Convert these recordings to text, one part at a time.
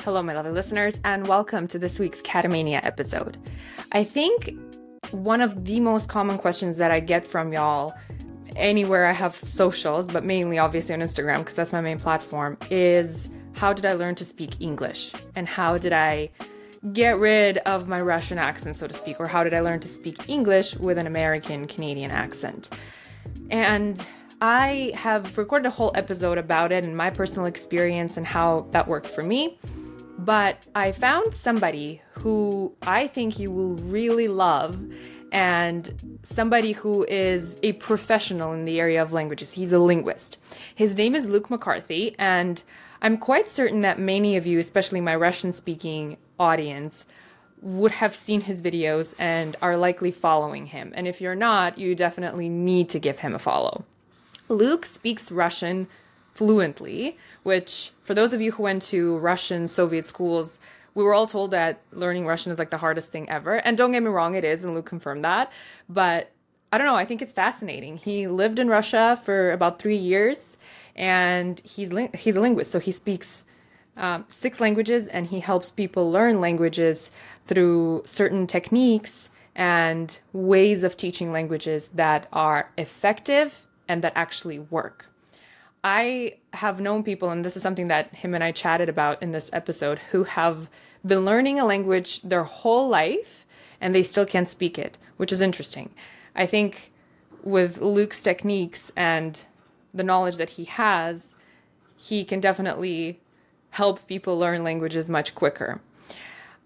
Hello, my lovely listeners, and welcome to this week's Catamania episode. I think one of the most common questions that I get from y'all anywhere I have socials, but mainly obviously on Instagram because that's my main platform, is how did I learn to speak English? And how did I get rid of my Russian accent, so to speak? Or how did I learn to speak English with an American Canadian accent? And I have recorded a whole episode about it and my personal experience and how that worked for me. But I found somebody who I think you will really love and somebody who is a professional in the area of languages. He's a linguist. His name is Luke McCarthy, and I'm quite certain that many of you, especially my Russian speaking audience, would have seen his videos and are likely following him. And if you're not, you definitely need to give him a follow. Luke speaks Russian fluently, which, for those of you who went to Russian Soviet schools, we were all told that learning Russian is like the hardest thing ever. And don't get me wrong, it is, and Luke confirmed that. But I don't know, I think it's fascinating. He lived in Russia for about three years and he's, he's a linguist, so he speaks um, six languages and he helps people learn languages through certain techniques and ways of teaching languages that are effective and that actually work. I have known people, and this is something that him and I chatted about in this episode, who have been learning a language their whole life and they still can't speak it, which is interesting. I think with Luke's techniques and the knowledge that he has, he can definitely help people learn languages much quicker.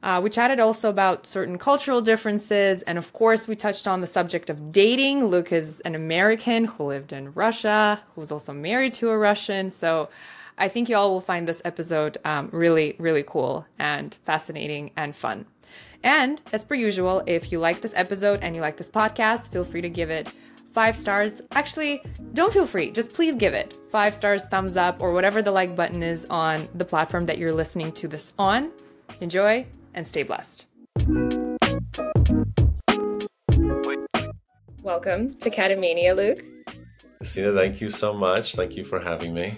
Uh, we chatted also about certain cultural differences, and of course, we touched on the subject of dating. Luke is an American who lived in Russia, who was also married to a Russian. So I think you all will find this episode um, really, really cool and fascinating and fun. And as per usual, if you like this episode and you like this podcast, feel free to give it five stars. Actually, don't feel free. Just please give it five stars, thumbs up, or whatever the like button is on the platform that you're listening to this on. Enjoy and stay blessed. Welcome to Catamania, Luke. Christina, thank you so much. Thank you for having me.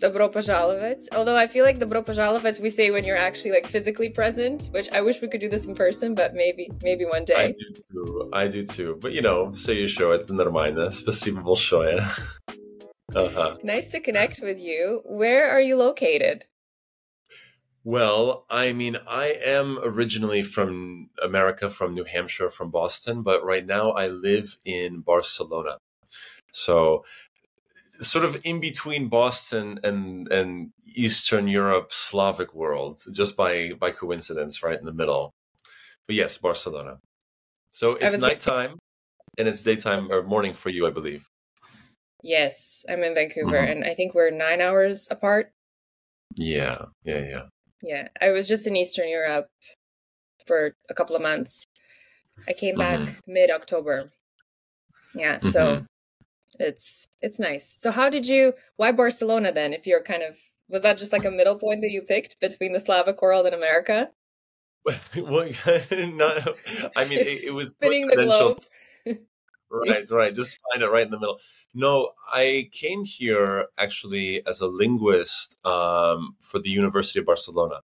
Добро пожаловать. Although I feel like добро пожаловать we say when you're actually like physically present, which I wish we could do this in person, but maybe maybe one day. I do too. I do too. But you know, say еще это нормально. Спасибо большое. uh-huh. Nice to connect with you. Where are you located? Well, I mean, I am originally from America, from New Hampshire, from Boston, but right now I live in Barcelona. So, sort of in between Boston and and Eastern Europe, Slavic world, just by by coincidence, right in the middle. But yes, Barcelona. So it's nighttime, and it's daytime or morning for you, I believe. Yes, I'm in Vancouver, mm-hmm. and I think we're nine hours apart. Yeah, yeah, yeah. Yeah, I was just in Eastern Europe for a couple of months. I came back mm-hmm. mid October. Yeah, so mm-hmm. it's it's nice. So how did you why Barcelona then if you're kind of was that just like a middle point that you picked between the Slavic world and America? well, not, I mean, it, it was spinning the globe right, right. Just find it right in the middle. No, I came here actually as a linguist um, for the University of Barcelona.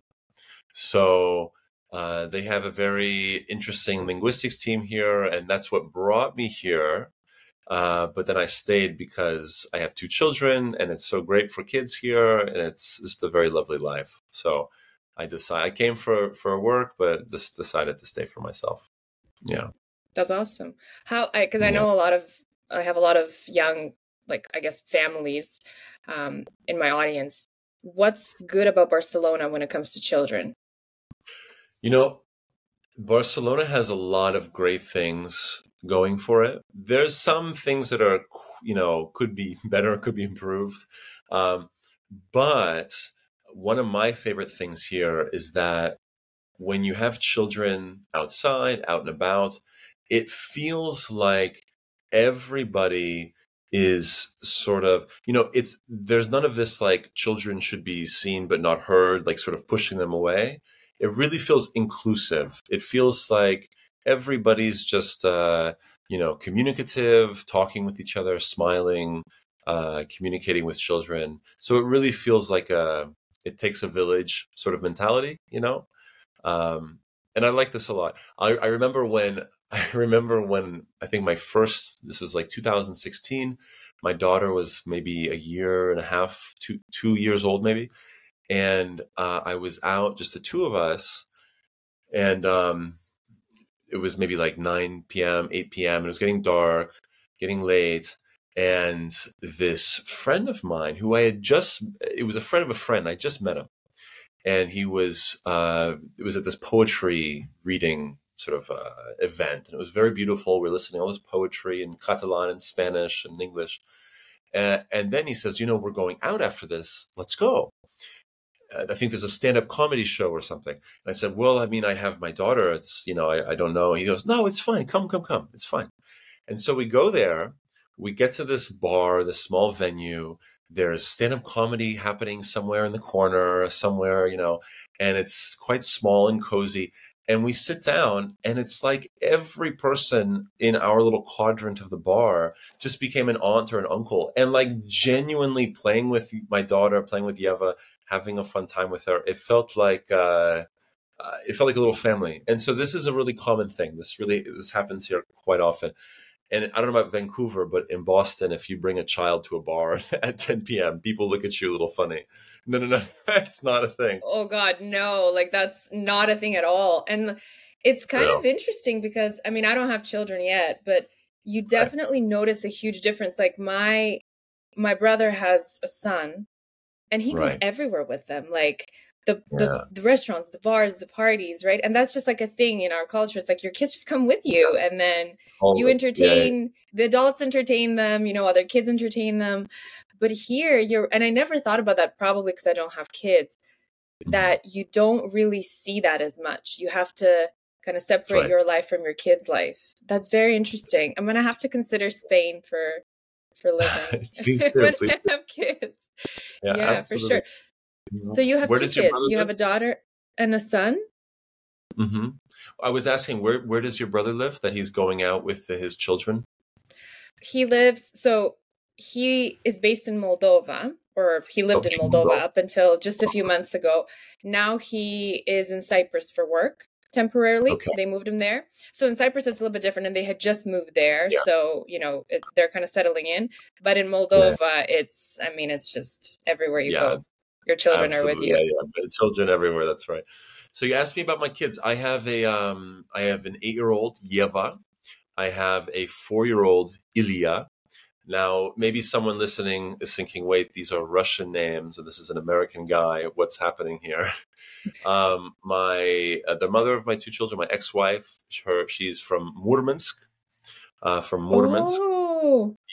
So uh, they have a very interesting linguistics team here, and that's what brought me here. Uh, but then I stayed because I have two children, and it's so great for kids here, and it's just a very lovely life. So I decided I came for for work, but just decided to stay for myself. Yeah. That's awesome. How? Because I, I, know a lot of I have a lot of young, like I guess, families um, in my audience. What's good about Barcelona when it comes to children? You know, Barcelona has a lot of great things going for it. There's some things that are, you know, could be better, could be improved. Um, but one of my favorite things here is that when you have children outside, out and about, it feels like everybody is sort of you know it's there's none of this like children should be seen but not heard like sort of pushing them away. It really feels inclusive. It feels like everybody's just uh you know communicative talking with each other smiling uh communicating with children. So it really feels like a it takes a village sort of mentality, you know. Um, and I like this a lot. I, I remember when I remember when I think my first this was like 2016. My daughter was maybe a year and a half, two two years old maybe, and uh, I was out just the two of us, and um, it was maybe like 9 p.m., 8 p.m. And it was getting dark, getting late, and this friend of mine who I had just it was a friend of a friend I just met him and he was uh it was at this poetry reading sort of uh, event and it was very beautiful we are listening to all this poetry in Catalan and Spanish and English uh, and then he says you know we're going out after this let's go uh, I think there's a stand-up comedy show or something. And I said, well, I mean, I have my daughter. It's, you know, I, I don't know. He goes, no, it's fine. Come, come, come. It's fine. And so we go there we get to this bar, this small venue. There's stand up comedy happening somewhere in the corner, somewhere, you know, and it's quite small and cozy. And we sit down, and it's like every person in our little quadrant of the bar just became an aunt or an uncle, and like genuinely playing with my daughter, playing with Yeva, having a fun time with her. It felt like uh, uh, it felt like a little family. And so this is a really common thing. This really this happens here quite often and I don't know about Vancouver, but in Boston, if you bring a child to a bar at 10 p.m., people look at you a little funny. No, no, no, that's not a thing. Oh God, no! Like that's not a thing at all. And it's kind no. of interesting because I mean, I don't have children yet, but you definitely right. notice a huge difference. Like my my brother has a son, and he goes everywhere with them. Like the, yeah. the the restaurants, the bars, the parties, right? And that's just like a thing in our culture. It's like your kids just come with you, and then you entertain yeah. the adults, entertain them. You know, other kids entertain them. But here, you're, and I never thought about that probably because I don't have kids. Mm-hmm. That you don't really see that as much. You have to kind of separate right. your life from your kids' life. That's very interesting. I'm gonna have to consider Spain for for living please do, when please I have kids. Yeah, yeah for sure. So you have where two kids. You have a daughter and a son. Mm-hmm. I was asking where where does your brother live that he's going out with his children? He lives so he is based in Moldova, or he lived okay, in Moldova, Moldova up until just a few months ago. Now he is in Cyprus for work temporarily. Okay. They moved him there. So in Cyprus, it's a little bit different, and they had just moved there. Yeah. So, you know, it, they're kind of settling in. But in Moldova, yeah. it's, I mean, it's just everywhere you yeah, go. Your children Absolutely. are with you. Yeah, yeah. Children everywhere. That's right. So you asked me about my kids. I have a, um, I have an eight-year-old Yeva. I have a four-year-old Ilya. Now, maybe someone listening is thinking, "Wait, these are Russian names, and this is an American guy. What's happening here?" um, my uh, the mother of my two children, my ex-wife, her she's from Murmansk, uh, from Murmansk. Oh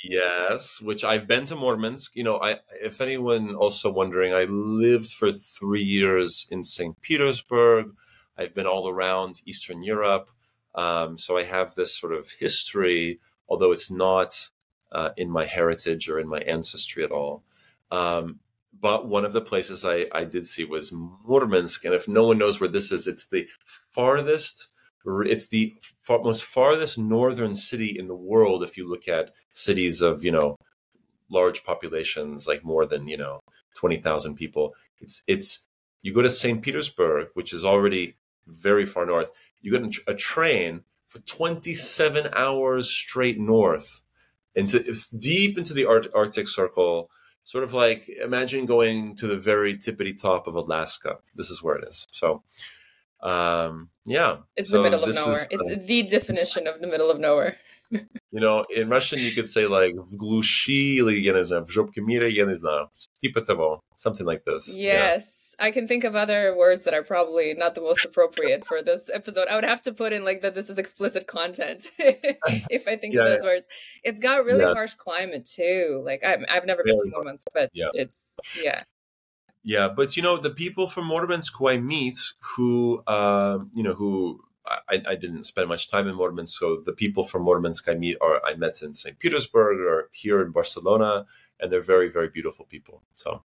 Yes, which I've been to Murmansk. You know, I if anyone also wondering, I lived for three years in St. Petersburg. I've been all around Eastern Europe, um, so I have this sort of history, although it's not uh, in my heritage or in my ancestry at all. Um, but one of the places I, I did see was Murmansk, and if no one knows where this is, it's the farthest it's the far, most farthest northern city in the world if you look at cities of you know large populations like more than you know 20,000 people. It's it's you go to St. Petersburg which is already very far north. You get a train for 27 hours straight north into deep into the Arctic Circle sort of like imagine going to the very tippity top of Alaska. This is where it is. So um yeah it's so the middle of nowhere is, it's uh, the definition of the middle of nowhere. You know in russian you could say like в something like this yes. Yeah. i can think of other words that are probably not the most appropriate for this episode. I would have to put in like that this is explicit content if i think yeah, of those yeah. words. It's got really harsh climate too. Like i have never been to Murmansk but it's yeah. Yeah, but you know the people from Murmansk who I meet, who uh, you know, who I, I, didn't spend much time in Murmansk, so the people from Murmansk I meet are I met in St. Petersburg or here in Barcelona, and they're very very beautiful people. So,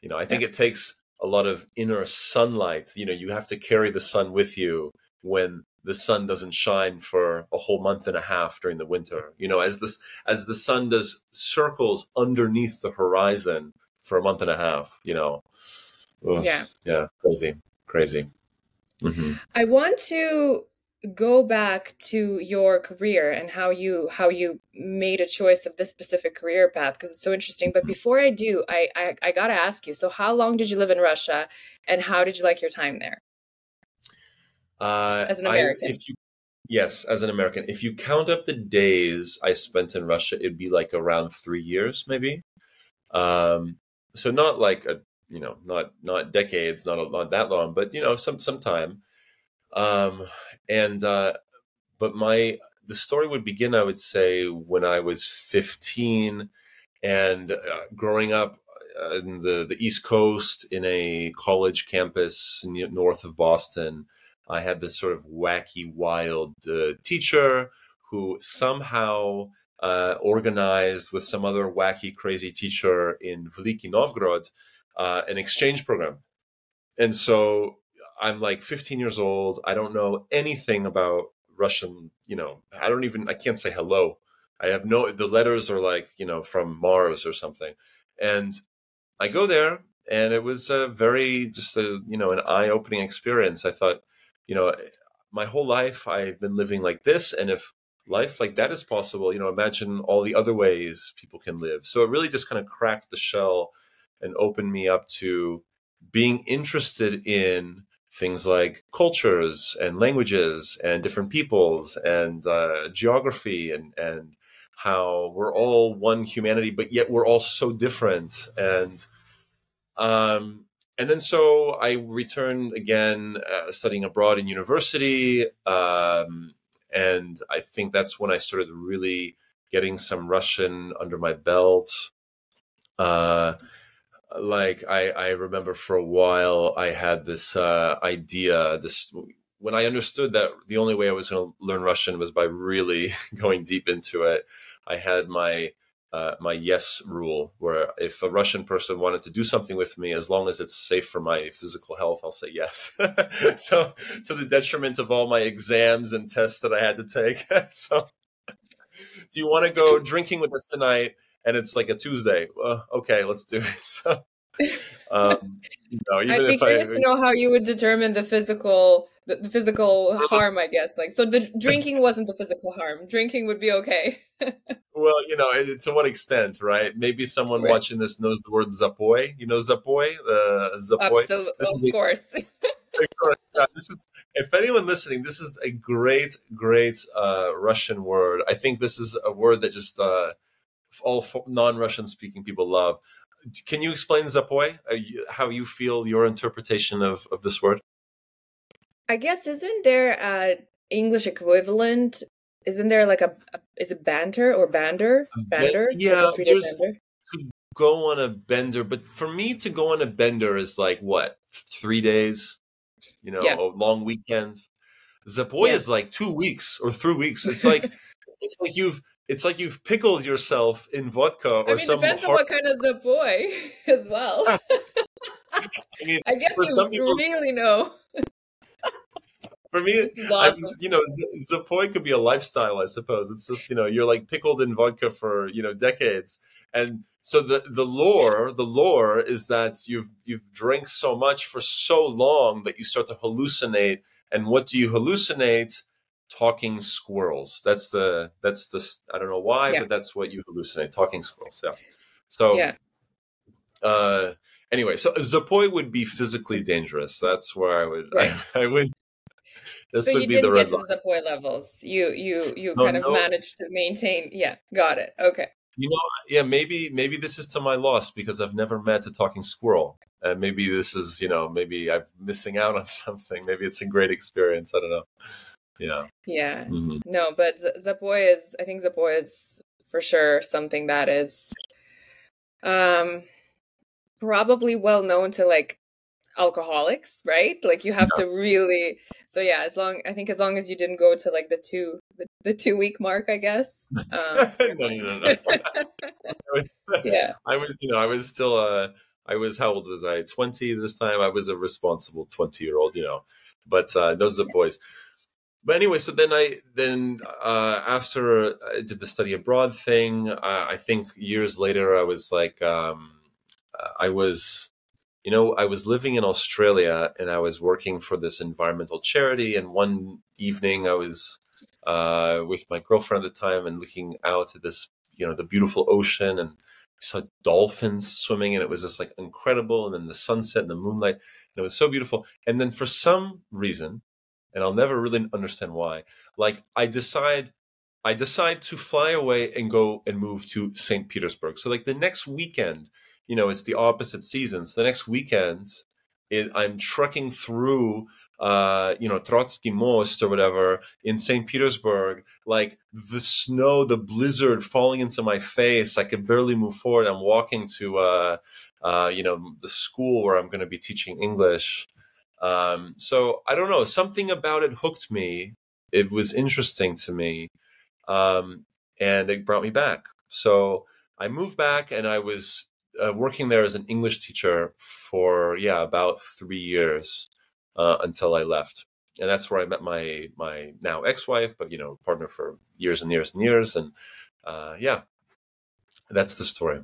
you know, I think yeah. it takes a lot of inner sunlight. You know, you have to carry the sun with you when the sun doesn't shine for a whole month and a half during the winter. You know, as this as the sun does circles underneath the horizon for a month and a half, you know. Ugh. Yeah. Yeah. Crazy. Crazy. hmm I want to go back to your career and how you how you made a choice of this specific career path because it's so interesting. But before I do, I, I I gotta ask you. So, how long did you live in Russia, and how did you like your time there? Uh, As an I- American. if you, yes, as an American, if you count up the days I spent in Russia, it'd be like around three years, maybe. Um, so not like a, you know, not not decades, not a, not that long, but you know, some some time. Um, and uh, but my the story would begin, I would say, when I was fifteen, and uh, growing up uh, in the the East Coast in a college campus north of Boston. I had this sort of wacky, wild uh, teacher who somehow uh, organized with some other wacky, crazy teacher in Veliki Novgorod uh, an exchange program. And so I'm like 15 years old. I don't know anything about Russian. You know, I don't even. I can't say hello. I have no. The letters are like you know from Mars or something. And I go there, and it was a very just a you know an eye opening experience. I thought, you know, my whole life I've been living like this, and if life like that is possible, you know, imagine all the other ways people can live. So it really just kind of cracked the shell and opened me up to being interested in things like cultures and languages and different peoples and uh, geography and and how we're all one humanity, but yet we're all so different and um, and then so I returned again, uh, studying abroad in university, um, and I think that's when I started really getting some Russian under my belt. Uh, like I, I remember for a while I had this uh, idea. This when I understood that the only way I was going to learn Russian was by really going deep into it. I had my uh, my yes rule, where if a Russian person wanted to do something with me, as long as it's safe for my physical health, I'll say yes. so, to the detriment of all my exams and tests that I had to take. so, do you want to go drinking with us tonight? And it's like a Tuesday. Uh, okay, let's do it. So, um, know, even I'd be if I, curious to know how you would determine the physical the, the physical harm. I guess like so the drinking wasn't the physical harm. Drinking would be okay. well, you know, it- to what extent, right? Maybe someone Right. watching this knows the word zapoy. You know zapoy, the zapoy. Absolutely, This of a- course. Yeah, this is if anyone listening, this is a great, great uh, Russian word. I think this is a word that just uh, all non-Russian speaking people love. Can you explain zapoy? Uh, how you feel your interpretation of, of this word? I guess isn't there a English equivalent? Isn't there like a, a is it banter or bander? Bander? yeah, Like a three-day there's- bander? Go on a bender, but for me to go on a bender is like what three days? You know, Yeah. a long weekend. Zapoy Yeah. is like two weeks or three weeks. It's like it's like you've it's like you've pickled yourself in vodka or I mean, some depends on what kind of the boy as well. I mean, I guess for you some people- really know. for me, awesome. you know, Z- Zapoy could be a lifestyle, I suppose. It's just, you know, you're like pickled in vodka for, you know, decades. And so the, the lore, the lore is that you've, you've drank so much for so long that you start to hallucinate. And what do you hallucinate? Talking squirrels. That's the, that's the, I don't know why, Yeah. but that's what you hallucinate. Talking squirrels. Yeah. So, Yeah. uh, anyway, so Zapoy would be physically dangerous. That's where I would, Right. I, would, this So would you be the didn't red get line. to the Zapoy levels. You you you No, kind of no. managed to maintain. Yeah, got it. Okay. You know, yeah, maybe maybe this is to my loss because I've never met a talking squirrel, and maybe this is you know maybe I'm missing out on something. Maybe it's a great experience. I don't know. Yeah. Yeah. Mhm. No, but Z- Zapoy is. I think Zapoy is for sure something that is, um, probably well known to like alcoholics, right? Like you have to really. So yeah, as long I think as long as you didn't go to like the two the, the two week mark, I guess. Um, no, no, no, no. I was, yeah. I was, you know, I was still, uh, I was, how old was I? 20 this time. I was a responsible 20 year old, you know, but, uh, those are the boys. But anyway, so then I, then, uh, after I did the study abroad thing, uh, I think years later, I was like, um, uh, I was, you know, I was living in Australia and I was working for this environmental charity. And one evening I was uh, with my girlfriend at the time and looking out at this, you know, the beautiful ocean and saw dolphins swimming and it was just like incredible. And then the sunset and the moonlight, and it was so beautiful. And then for some reason, and I'll never really understand why, like I decide I decide to fly away and go and move to St. Petersburg. So like the next weekend, you know, it's the opposite seasons. The next weekend, it, I'm trekking through, uh, you know, Troitsky Most or whatever in St. Petersburg, like the snow, the blizzard falling into my face. I could barely move forward. I'm walking to, uh, uh, you know, the school where I'm going to be teaching English. Um, so I don't know, something about it hooked me. It was interesting to me, um, and it brought me back. So I moved back, and I was uh, working there as an English teacher for yeah about three years uh, until I left, and that's where I met my my now ex-wife, but you know partner for years and years and years, and uh, yeah, that's the story.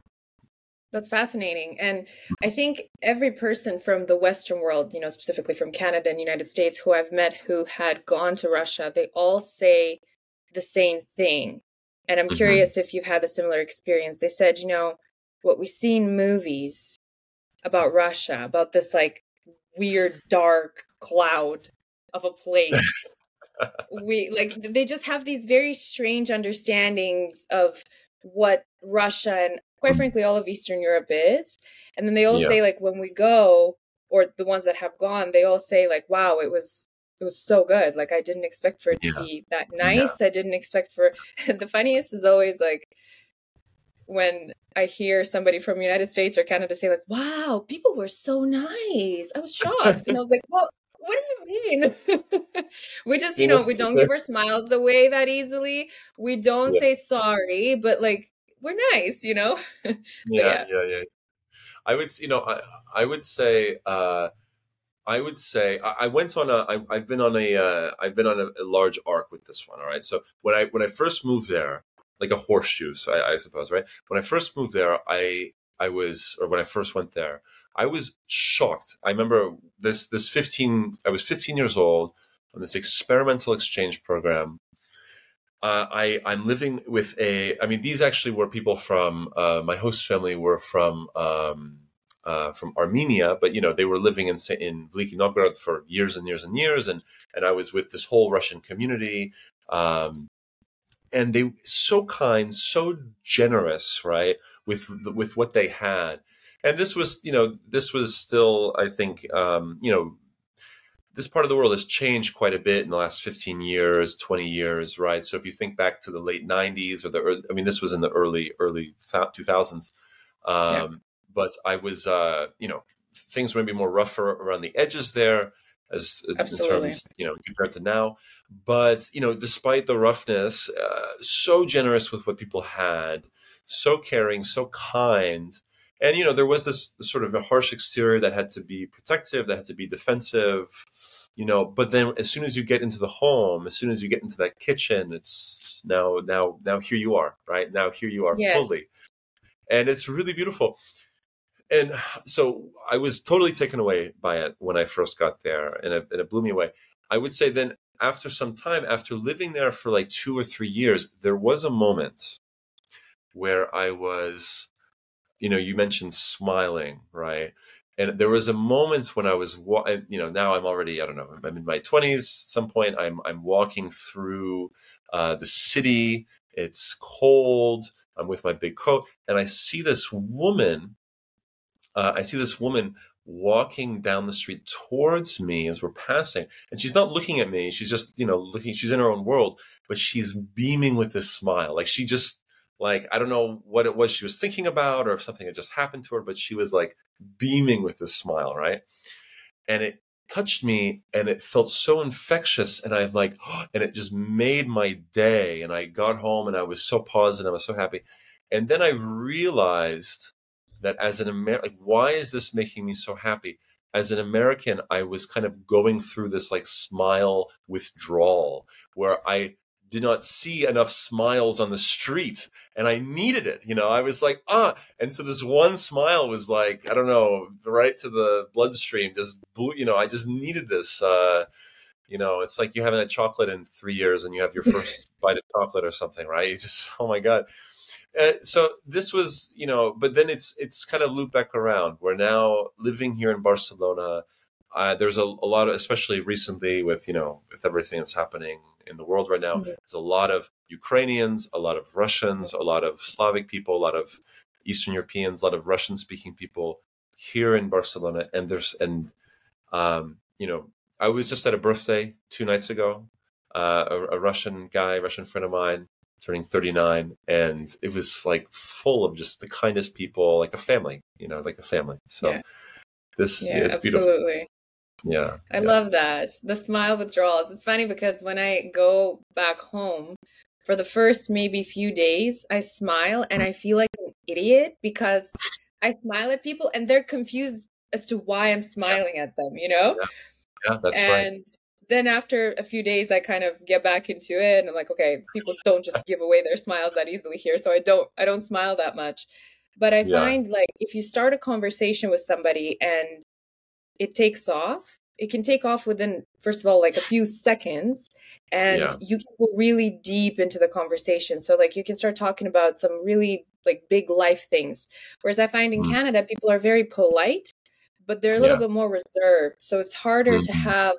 That's fascinating. And I think every person from the Western world, you know, specifically from Canada and United States, who I've met who had gone to Russia, they all say the same thing. And I'm mm-hmm. curious if you've had a similar experience. They said, you know, what we see in movies about Russia, about this like weird dark cloud of a place. we like they just have these very strange understandings of what Russia and quite mm. frankly all of Eastern Europe is. And then they all yeah. say like when we go or the ones that have gone, they all say like wow, it was it was so good. Like I didn't expect for it to yeah. be that nice. Yeah. I didn't expect for the funniest is always like when I hear somebody from United States or Canada say like, "Wow, people were so nice." I was shocked, and I was like, "Well, what do you mean?" we just, you know, we don't give our smiles away that easily. We don't yeah. say sorry, but like we're nice, you know. so, yeah, yeah, yeah, yeah. I would, you know, I, I would say, uh, I would say, I, I went on a, I, I've been on a, uh, I've been on a, a large arc with this one. All right, so when I when I first moved there, like a horseshoe, so I, I suppose, right? When I first moved there, I I was, or when I first went there, I was shocked. I remember this this 15. I was 15 years old on this experimental exchange program. Uh, I I'm living with a. I mean, these actually were people from uh, my host family were from um, uh, from Armenia, but you know they were living in in Veliki Novgorod for years and years and years, and and I was with this whole Russian community. Um, and they so kind, so generous, right, with with what they had. And this was, you know, this was still, I think, um, you know, this part of the world has changed quite a bit in the last 15 years 20 years right so if you think back to the late 90s or the early, i mean this was in the early early 2000s um, yeah. but i was uh, you know things were maybe more rougher around the edges there as Absolutely. in terms, you know, compared to now. But you know, despite the roughness, uh, so generous with what people had, so caring, so kind. And you know, there was this, this sort of a harsh exterior that had to be protective, that had to be defensive, you know. But then, as soon as you get into the home, as soon as you get into that kitchen, it's now, now, now here you are, right? Now here you are yes. fully, and it's really beautiful and so I was totally taken away by it when I first got there, and it, and it blew me away. I would say then, after some time, after living there for like two or three years, there was a moment where I was, you know, you mentioned smiling, right? And there was a moment when I was, you know, now I'm already, I don't know, I'm in my 20s. At some point, I'm I'm walking through uh, the city. It's cold. I'm with my big coat, and I see this woman uh, I see this woman walking down the street towards me as we're passing and she's not looking at me she's just you know looking she's in her own world but she's beaming with this smile like she just like i don't know what it was she was thinking about or if something had just happened to her but she was like beaming with this smile right and it touched me and it felt so infectious and i'm like and it just made my day and i got home and i was so positive i was so happy and then i realized that as an American, like, why is this making me so happy? As an American, I was kind of going through this like smile withdrawal where I did not see enough smiles on the street and I needed it. You know, I was like, ah. And so this one smile was like, I don't know, right to the bloodstream, just blew, you know, I just needed this. Uh, you know, it's like you haven't had chocolate in three years and you have your first bite of chocolate or something, right? You just, oh my God. Uh, so this was, you know, but then it's it's kind of looped back around. We're now living here in Barcelona. Uh, there's a, a, lot of, especially recently with you know with everything that's happening in the world right now. Mm-hmm. There's a lot of Ukrainians, a lot of Russians, a lot of Slavic people, a lot of Eastern Europeans, a lot of Russian speaking people here in Barcelona. And there's and um, you know I was just at a birthday two nights ago. Uh, a, a Russian guy, Russian friend of mine, turning 39 and it was like full of just the kindest people like a family you know like a family so yeah. this yeah, it's absolutely. beautiful yeah i yeah. love that the smile withdrawals. It's funny because when i go back home for the first maybe few days i smile and i feel like an idiot because i smile at people and they're confused as to why i'm smiling at them you know? Yeah, that's and right. And then after a few days i kind of get back into it and i'm like okay people don't just give away their smiles that easily here so i don't i don't smile that much. But i yeah. find like if you start a conversation with somebody and it takes off it can take off within first of all like a few seconds and yeah. you can go really deep into the conversation so like you can start talking about some really like big life things whereas i find in mm. canada people are very polite but they're a little yeah. bit more reserved so it's harder mm-hmm. to have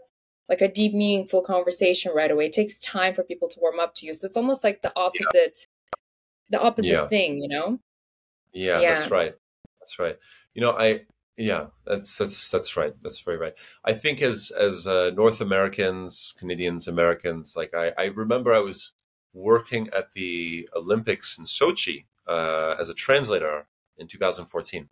like a deep, meaningful conversation right away. It takes time for people to warm up to you. So it's almost like the opposite, yeah. the opposite thing, you know? Yeah, yeah, that's right. That's right. You know, I yeah, that's that's that's right. That's very right. I think as as uh, North Americans, Canadians, Americans, like I, I remember I was working at the Olympics in Sochi uh, as a translator in 2014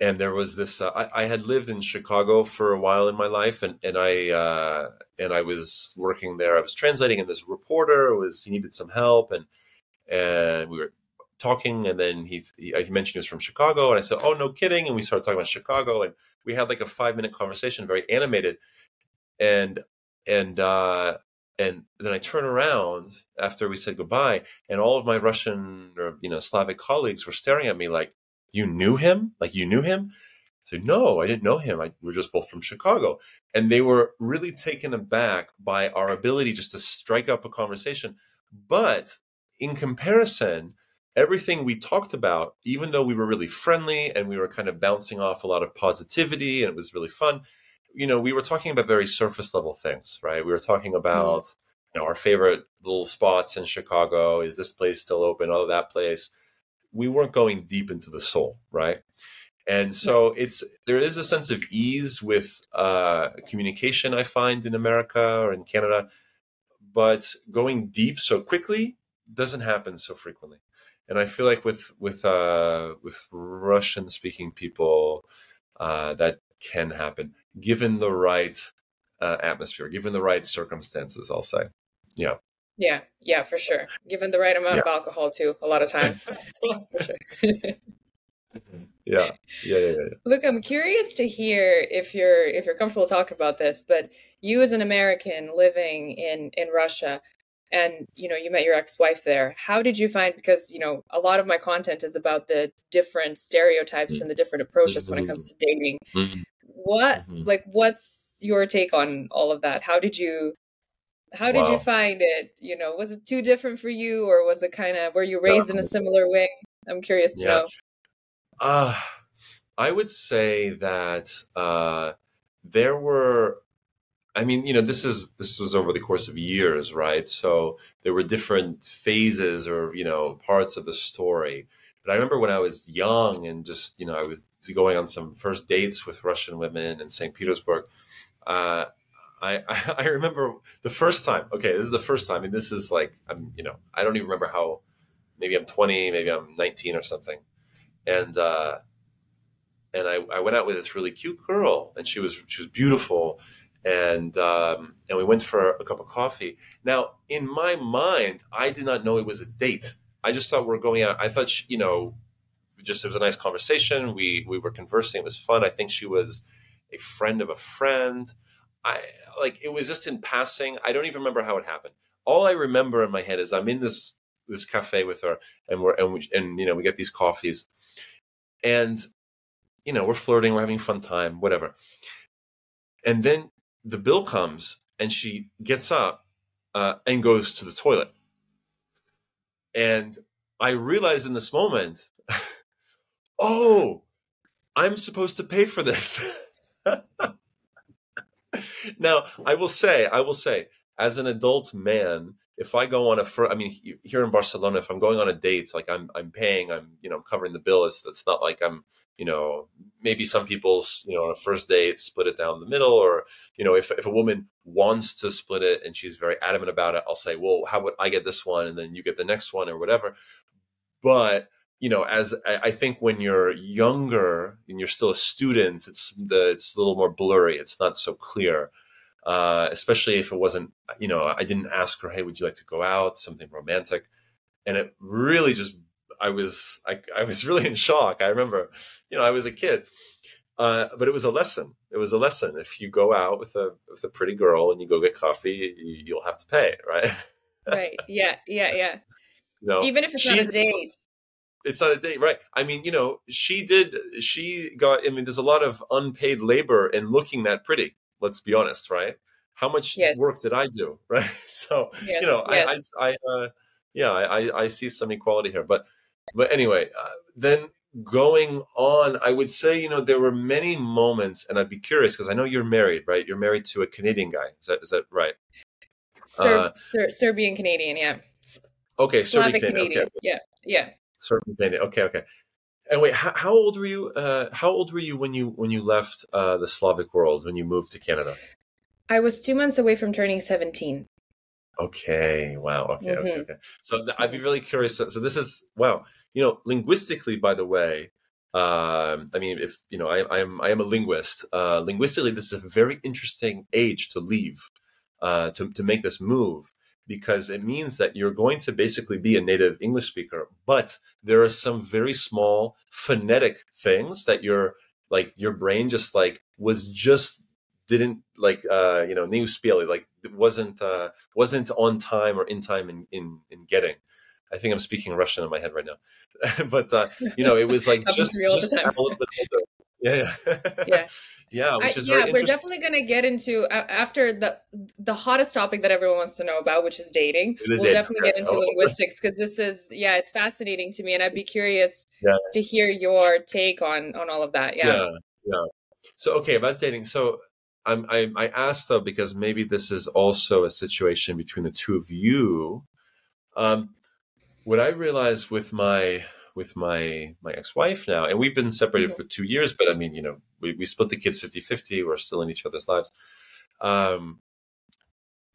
and there was this uh, I, I, had lived in chicago for a while in my life and, and i uh, and i was working there i was translating and this reporter was he needed some help and and we were talking and then he, he, he mentioned he was from chicago and i said oh no kidding and we started talking about chicago and we had like a five minute conversation very animated and and uh and then I turn around after we said goodbye, and all of my Russian or you know Slavic colleagues were staring at me like, you knew him? Like you knew him? I said, no, I didn't know him. I, we're just both from Chicago. And they were really taken aback by our ability just to strike up a conversation. But in comparison, everything we talked about, even though we were really friendly and we were kind of bouncing off a lot of positivity and it was really fun, you know, we were talking about very surface level things, right? We were talking about, mm. you know, our favorite little spots in Chicago. Is this place still open? Oh, that place we weren't going deep into the soul, right? And so it's there is a sense of ease with uh, communication I find in America or in Canada, but going deep so quickly doesn't happen so frequently. And I feel like with with uh, with Russian speaking people, uh, that can happen given the right uh, atmosphere, given the right circumstances. I'll say, yeah. Yeah, yeah, for sure. Given the right amount yeah. of alcohol too, a lot of times. for sure. yeah. yeah. Yeah, yeah, Look, I'm curious to hear if you're if you're comfortable talking about this, but you as an American living in in Russia and you know you met your ex-wife there how did you find because you know a lot of my content is about the different stereotypes mm-hmm. and the different approaches mm-hmm. when it comes to dating mm-hmm. what mm-hmm. like what's your take on all of that how did you how did wow. you find it? You know, was it too different for you, or was it kind of were you raised in a similar way? I'm curious to yeah. know. Uh, I would say that uh, there were. I mean, you know, this is this was over the course of years, right? So there were different phases or you know parts of the story. But I remember when I was young and just you know I was going on some first dates with Russian women in St. Petersburg. Uh, I, I remember the first time. Okay, this is the first time, and this is like I'm, you know, I don't even remember how. Maybe I'm 20, maybe I'm 19 or something, and uh, and I, I went out with this really cute girl, and she was she was beautiful, and um, and we went for a cup of coffee. Now, in my mind, I did not know it was a date. I just thought we are going out. I thought she, you know, just it was a nice conversation. We we were conversing. It was fun. I think she was a friend of a friend. I like it was just in passing. I don't even remember how it happened. all I remember in my head is I'm in this this cafe with her, and we're and we, and you know we get these coffees, and you know we're flirting, we're having fun time, whatever. And then the bill comes, and she gets up uh, and goes to the toilet, and I realize in this moment, oh, I'm supposed to pay for this. now, I will say, I will say, as an adult man, if I go on a fir- I mean, here in Barcelona, if I'm going on a date, like I'm, I'm paying, I'm, you know, I'm covering the bill. It's, it's not like I'm, you know, maybe some people's, you know, on a first date, split it down the middle, or, you know, if, if a woman wants to split it and she's very adamant about it, I'll say, well, how would I get this one and then you get the next one or whatever. But you know, as I think when you're younger and you're still a student, it's the it's a little more blurry. It's not so clear, uh, especially if it wasn't. You know, I didn't ask her, "Hey, would you like to go out?" Something romantic, and it really just I was I, I was really in shock. I remember, you know, I was a kid, uh, but it was a lesson. It was a lesson. If you go out with a with a pretty girl and you go get coffee, you, will have to pay, right? right. Yeah. Yeah. Yeah. You know, even if it's not a date it's not a date, right? I mean, you know, she did. She got. I mean, there's a lot of unpaid labor in looking that pretty. Let's be honest, right? How much yes. work did I do, right? So yes. you know, yes. I, I, I uh, yeah, I, I see some equality here, but, but anyway, uh, then going on, I would say, you know, there were many moments, and I'd be curious because I know you're married, right? You're married to a Canadian guy. Is that is that right? Ser- uh, Ser- Serbian Canadian, yeah. Okay, Serbian Canadian. Okay. Yeah, yeah certain thing. Okay, okay. And wait, how, how old were you? Uh, how old were you when you when you left uh, the Slavic world when you moved to Canada? I was two months away from turning seventeen. Okay. Wow. Okay. Mm-hmm. Okay. Okay. So I'd be really curious. So, so, this is wow. You know, linguistically, by the way, um, I mean, if you know, I, I am I am a linguist. Uh, linguistically, this is a very interesting age to leave, uh, to to make this move because it means that you're going to basically be a native English speaker, but there are some very small phonetic things that your like your brain just like was just didn't like uh you know new spelling like wasn't uh wasn't on time or in time in in, in getting I think I'm speaking Russian in my head right now, but uh, you know, it was like just, just a little bit older. Yeah, yeah, yeah. Yeah, which is I, yeah. we're definitely going to get into uh, after the the hottest topic that everyone wants to know about, which is dating. The we'll definitely get into linguistics because this is yeah, it's fascinating to me, and I'd be curious yeah. to hear your take on on all of that. Yeah, yeah, yeah. So okay, about dating. So I'm, I I asked though because maybe this is also a situation between the two of you. Um, what I realized with my with my my ex-wife now and we've been separated mm-hmm. for two years but i mean you know we, we split the kids 50-50 we're still in each other's lives um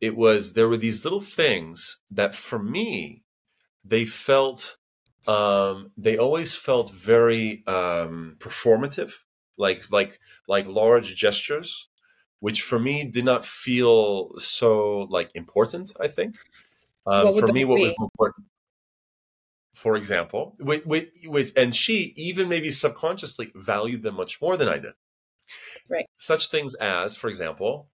it was there were these little things that for me they felt um they always felt very um performative like like like large gestures which for me did not feel so like important i think um, for me what be? was important for example, which, which, and she even maybe subconsciously valued them much more than I did. Right. Such things as, for example,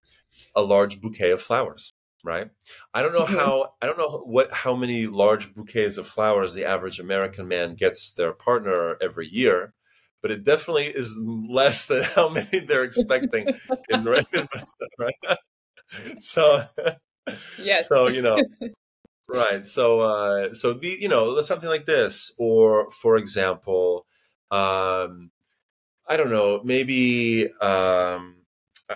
a large bouquet of flowers. Right. I don't know mm-hmm. how. I don't know what how many large bouquets of flowers the average American man gets their partner every year, but it definitely is less than how many they're expecting in right. so, yes. So you know, Right. So, uh, so the you know something like this, or for example, um, I don't know, maybe um,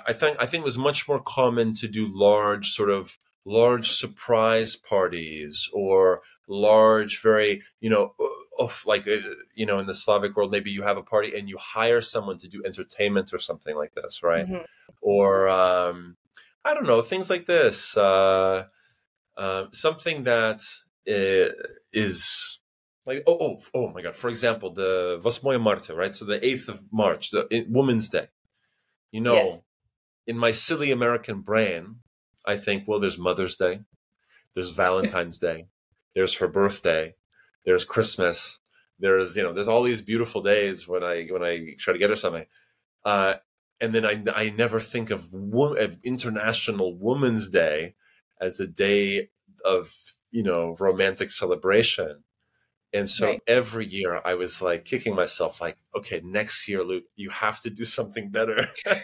I think I think it was much more common to do large sort of large surprise parties or large very you know of like uh, you know in the slavic world maybe you have a party and you hire someone to do entertainment or something like this right mm-hmm. or um i don't know things like this uh uh, something that uh, is like oh oh oh my god for example the Восьмое Марта right so the 8th of March the it, Women's Day you know yes. in my silly American brain I think well there's Mother's Day there's Valentine's Day there's her birthday there's Christmas there's you know there's all these beautiful days when I when I try to get her something uh, and then I I never think of, wo- of International Women's Day as a day of you know romantic celebration and so Right. every year I was like kicking myself, like, okay, next year, Luke, you have to do something better.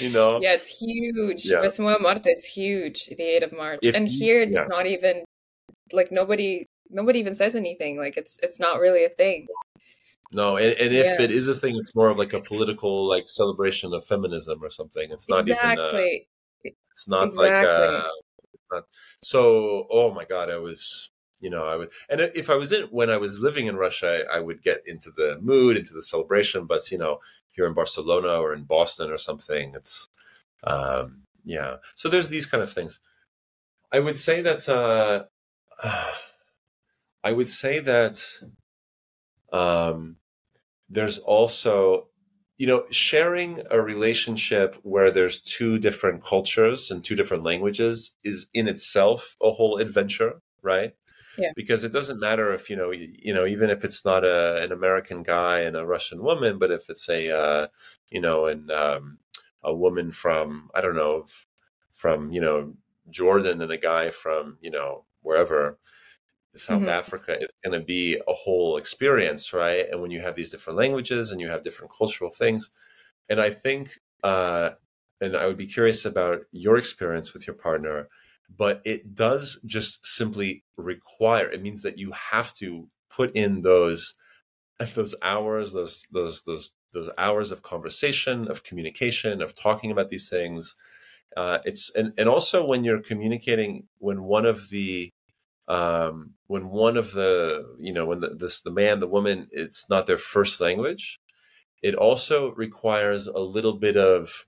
you know? Yeah, it's huge. Yeah. 8 Marte is huge, the 8th of March. If and you- here it's yeah. not even like nobody nobody even says anything. Like it's it's not really a thing. No, and, and if Yeah. it is a thing, it's more of like a political like celebration of feminism or something. It's not even exactly. It's not like uh not so oh my god, I was you know, I would and if I was in when I was living in Russia, I, I would get into the mood, into the celebration, but you know, here in Barcelona or in Boston or something, it's um yeah. So there's these kind of things. I would say that uh I would say that um there's also you know sharing a relationship where there's two different cultures and two different languages is in itself a whole adventure right Yeah. because it doesn't matter if you know you, you know even if it's not a an american guy and a russian woman but if it's a uh, you know and um, a woman from i don't know from you know jordan and a guy from you know wherever South Mhm. Africa, it's going to be a whole experience, right? And when you have these different languages and you have different cultural things, and I think, uh, and I would be curious about your experience with your partner, but it does just simply require. It means that you have to put in those those hours, those those those those hours of conversation, of communication, of talking about these things. Uh, it's and and also when you're communicating, when one of the um, when one of the you know when the this the man the woman it's not their first language it also requires a little bit of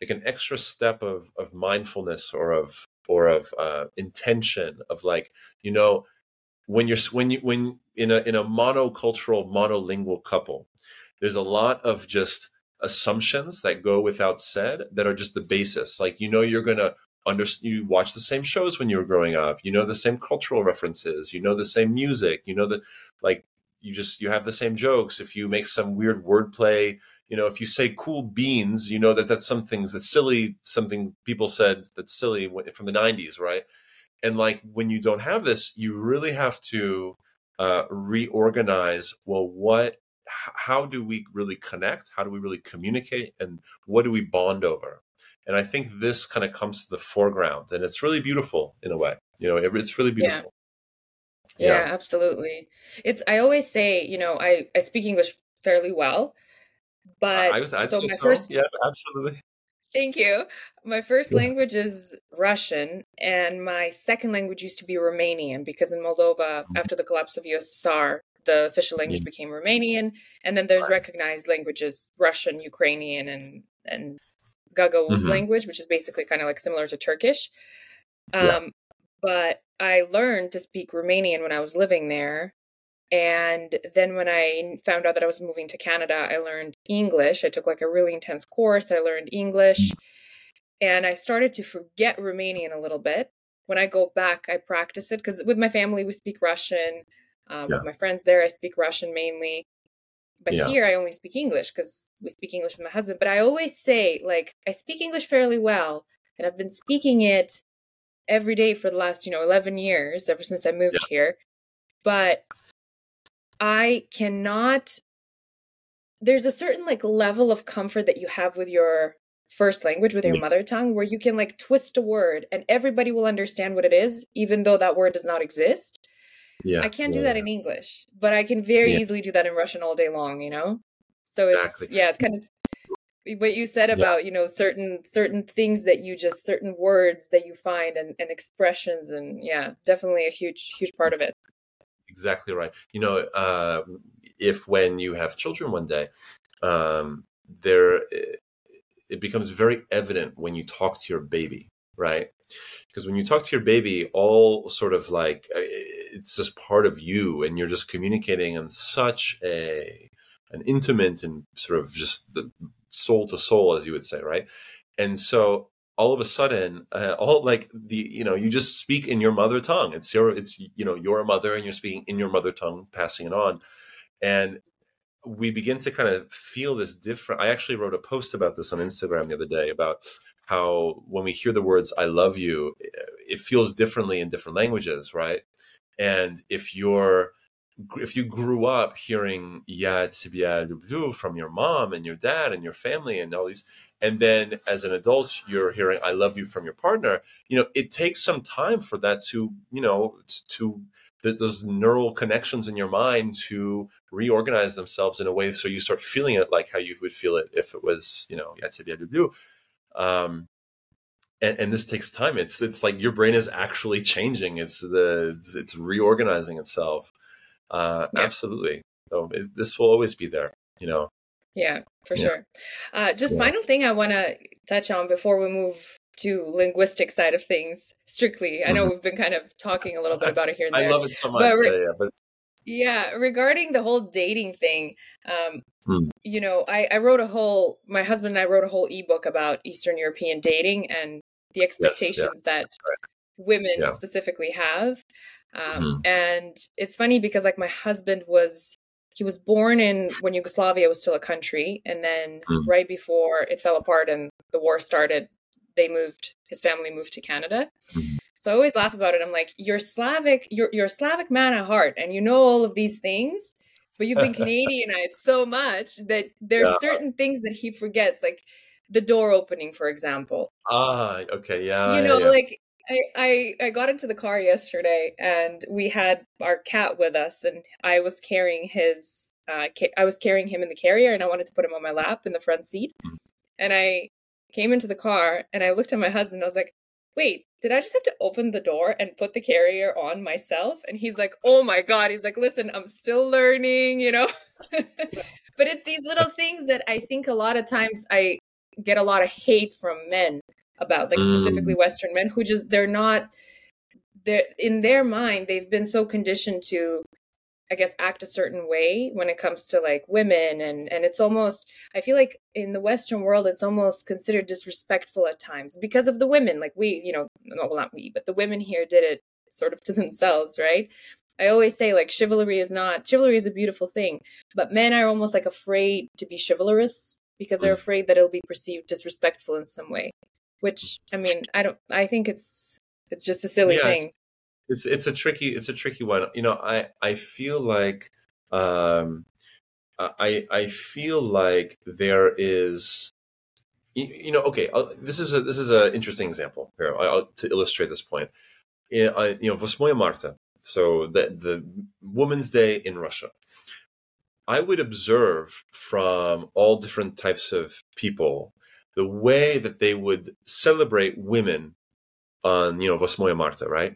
like an extra step of of mindfulness or of or of uh, intention of like you know when you're when you when in a in a monocultural monolingual couple there's a lot of just assumptions that go without said that are just the basis. Like you know you're gonna under you watch the same shows when you were growing up. You know the same cultural references. You know the same music. You know the like you just you have the same jokes. If you make some weird wordplay you know if you say cool beans you know that that's something that's silly something people said that's silly from the 90s right? And like when you don't have this you really have to uh, reorganize well what how do we really connect? How do we really communicate? And what do we bond over and i think this kind of comes to the foreground and it's really beautiful in a way you know it, it's really Yeah. beautiful Yeah, absolutely. It's I always say, you know, I I speak English fairly well, but I was, I'd so my so. first yeah, absolutely. Thank you. My first Yeah. language is Russian, and my second language used to be Romanian because in Moldova, Mhm. after the collapse of USSR, the official language Yeah. became Romanian, and then there's recognized languages Russian, Ukrainian, and and Gagauz Mhm. language, which is basically kind of like similar to Turkish. Yeah. Um, but I learned to speak Romanian when I was living there. And then when I found out that I was moving to Canada, I learned English. I took like a really intense course. I learned English and I started to forget Romanian a little bit. When I go back, I practice it because with my family, we speak Russian. Um, Yeah. With my friends there, I speak Russian mainly. But Yeah. here, I only speak English because we speak English with my husband. But I always say, like, I speak English fairly well, and I've been speaking it every day for the last, you know, 11 years, ever since I moved here. But I cannot there's a certain like level of comfort that you have with your first language with your Yeah. mother tongue where you can like twist a word and everybody will understand what it is even though that word does not exist. Yeah, I can't yeah, do that yeah. in English, but I can very Yeah. easily do that in Russian all day long, you know? So it's Exactly. yeah, it's kind of what you said about, you know, certain certain things that you just certain words that you find and, and expressions and yeah, definitely a huge huge part of it. exactly right. You know, uh, if when you have children one day, um, there it becomes very evident when you talk to your baby, right? Because when you talk to your baby, all sort of like uh, it's just part of you, and you're just communicating in such a an intimate and sort of just the soul to soul, as you would say, right? And so all of a sudden, uh, all like the you know, you just speak in your mother tongue. It's your it's you know your mother, and you're speaking in your mother tongue, passing it on, and we begin to kind of feel this different. I actually wrote a post about this on Instagram the other day about how when we hear the words "I love you," it feels differently in different languages, right? And if you're if you grew up hearing Yad Sibia from your mom and your dad and your family and all these, and then as an adult you're hearing I love you from your partner, you know, it takes some time for that to, you know, to those neural connections in your mind to reorganize themselves in a way so you start feeling it like how you would feel it if it was, you know, Yad Sibia um, and, and, this takes time. It's it's like your brain is actually changing. It's the it's, it's reorganizing itself. Uh, yeah. Absolutely. So it, this will always be there. You know. Yeah, for yeah. sure. Uh, just yeah. final thing I want to touch on before we move to linguistic side of things strictly. I know mm-hmm. we've been kind of talking a little bit about it here and there. I love it so much. But re- yeah, but yeah, regarding the whole dating thing, um, hmm. you know, I, I wrote a whole, my husband and I wrote a whole ebook about Eastern European dating and the expectations yes, yeah. that right. women yeah. specifically have. Um, mm-hmm. And it's funny because, like, my husband was he was born in when Yugoslavia was still a country, and then mm-hmm. right before it fell apart and the war started, they moved. His family moved to Canada. Mm-hmm. So I always laugh about it. I'm like, you're Slavic, you're you're a Slavic man at heart, and you know all of these things, but you've been Canadianized so much that there's yeah. certain things that he forgets, like the door opening, for example. Ah, okay, yeah. You know, yeah, yeah. like I, I I got into the car yesterday and we had our cat with us and I was carrying his uh ca- I was carrying him in the carrier and I wanted to put him on my lap in the front seat. Mm-hmm. And I came into the car and I looked at my husband and I was like, "Wait, did I just have to open the door and put the carrier on myself?" And he's like, "Oh my god." He's like, "Listen, I'm still learning, you know." but it's these little things that I think a lot of times I get a lot of hate from men about like specifically mm. western men who just they're not they're in their mind they've been so conditioned to i guess act a certain way when it comes to like women. And and it's almost i feel like in the western world it's almost considered disrespectful at times because of the women. Like we you know well not we but the women here did it sort of to themselves right? I always say like chivalry is not chivalry is a beautiful thing but men are almost like afraid to be chivalrous because they're mm. afraid that it'll be perceived disrespectful in some way which i mean i don't i think it's it's just a silly yeah, thing. it's, it's it's a tricky it's a tricky one. You know i i feel like um i i feel like there is you, know okay I'll, this is a this is an interesting example here. I'll, to illustrate this point. In, uh, you know Vosmoya Marta so the the woman's day in russia I would observe from all different types of people the way that they would celebrate women on, you know, Vosmoya Marta, right?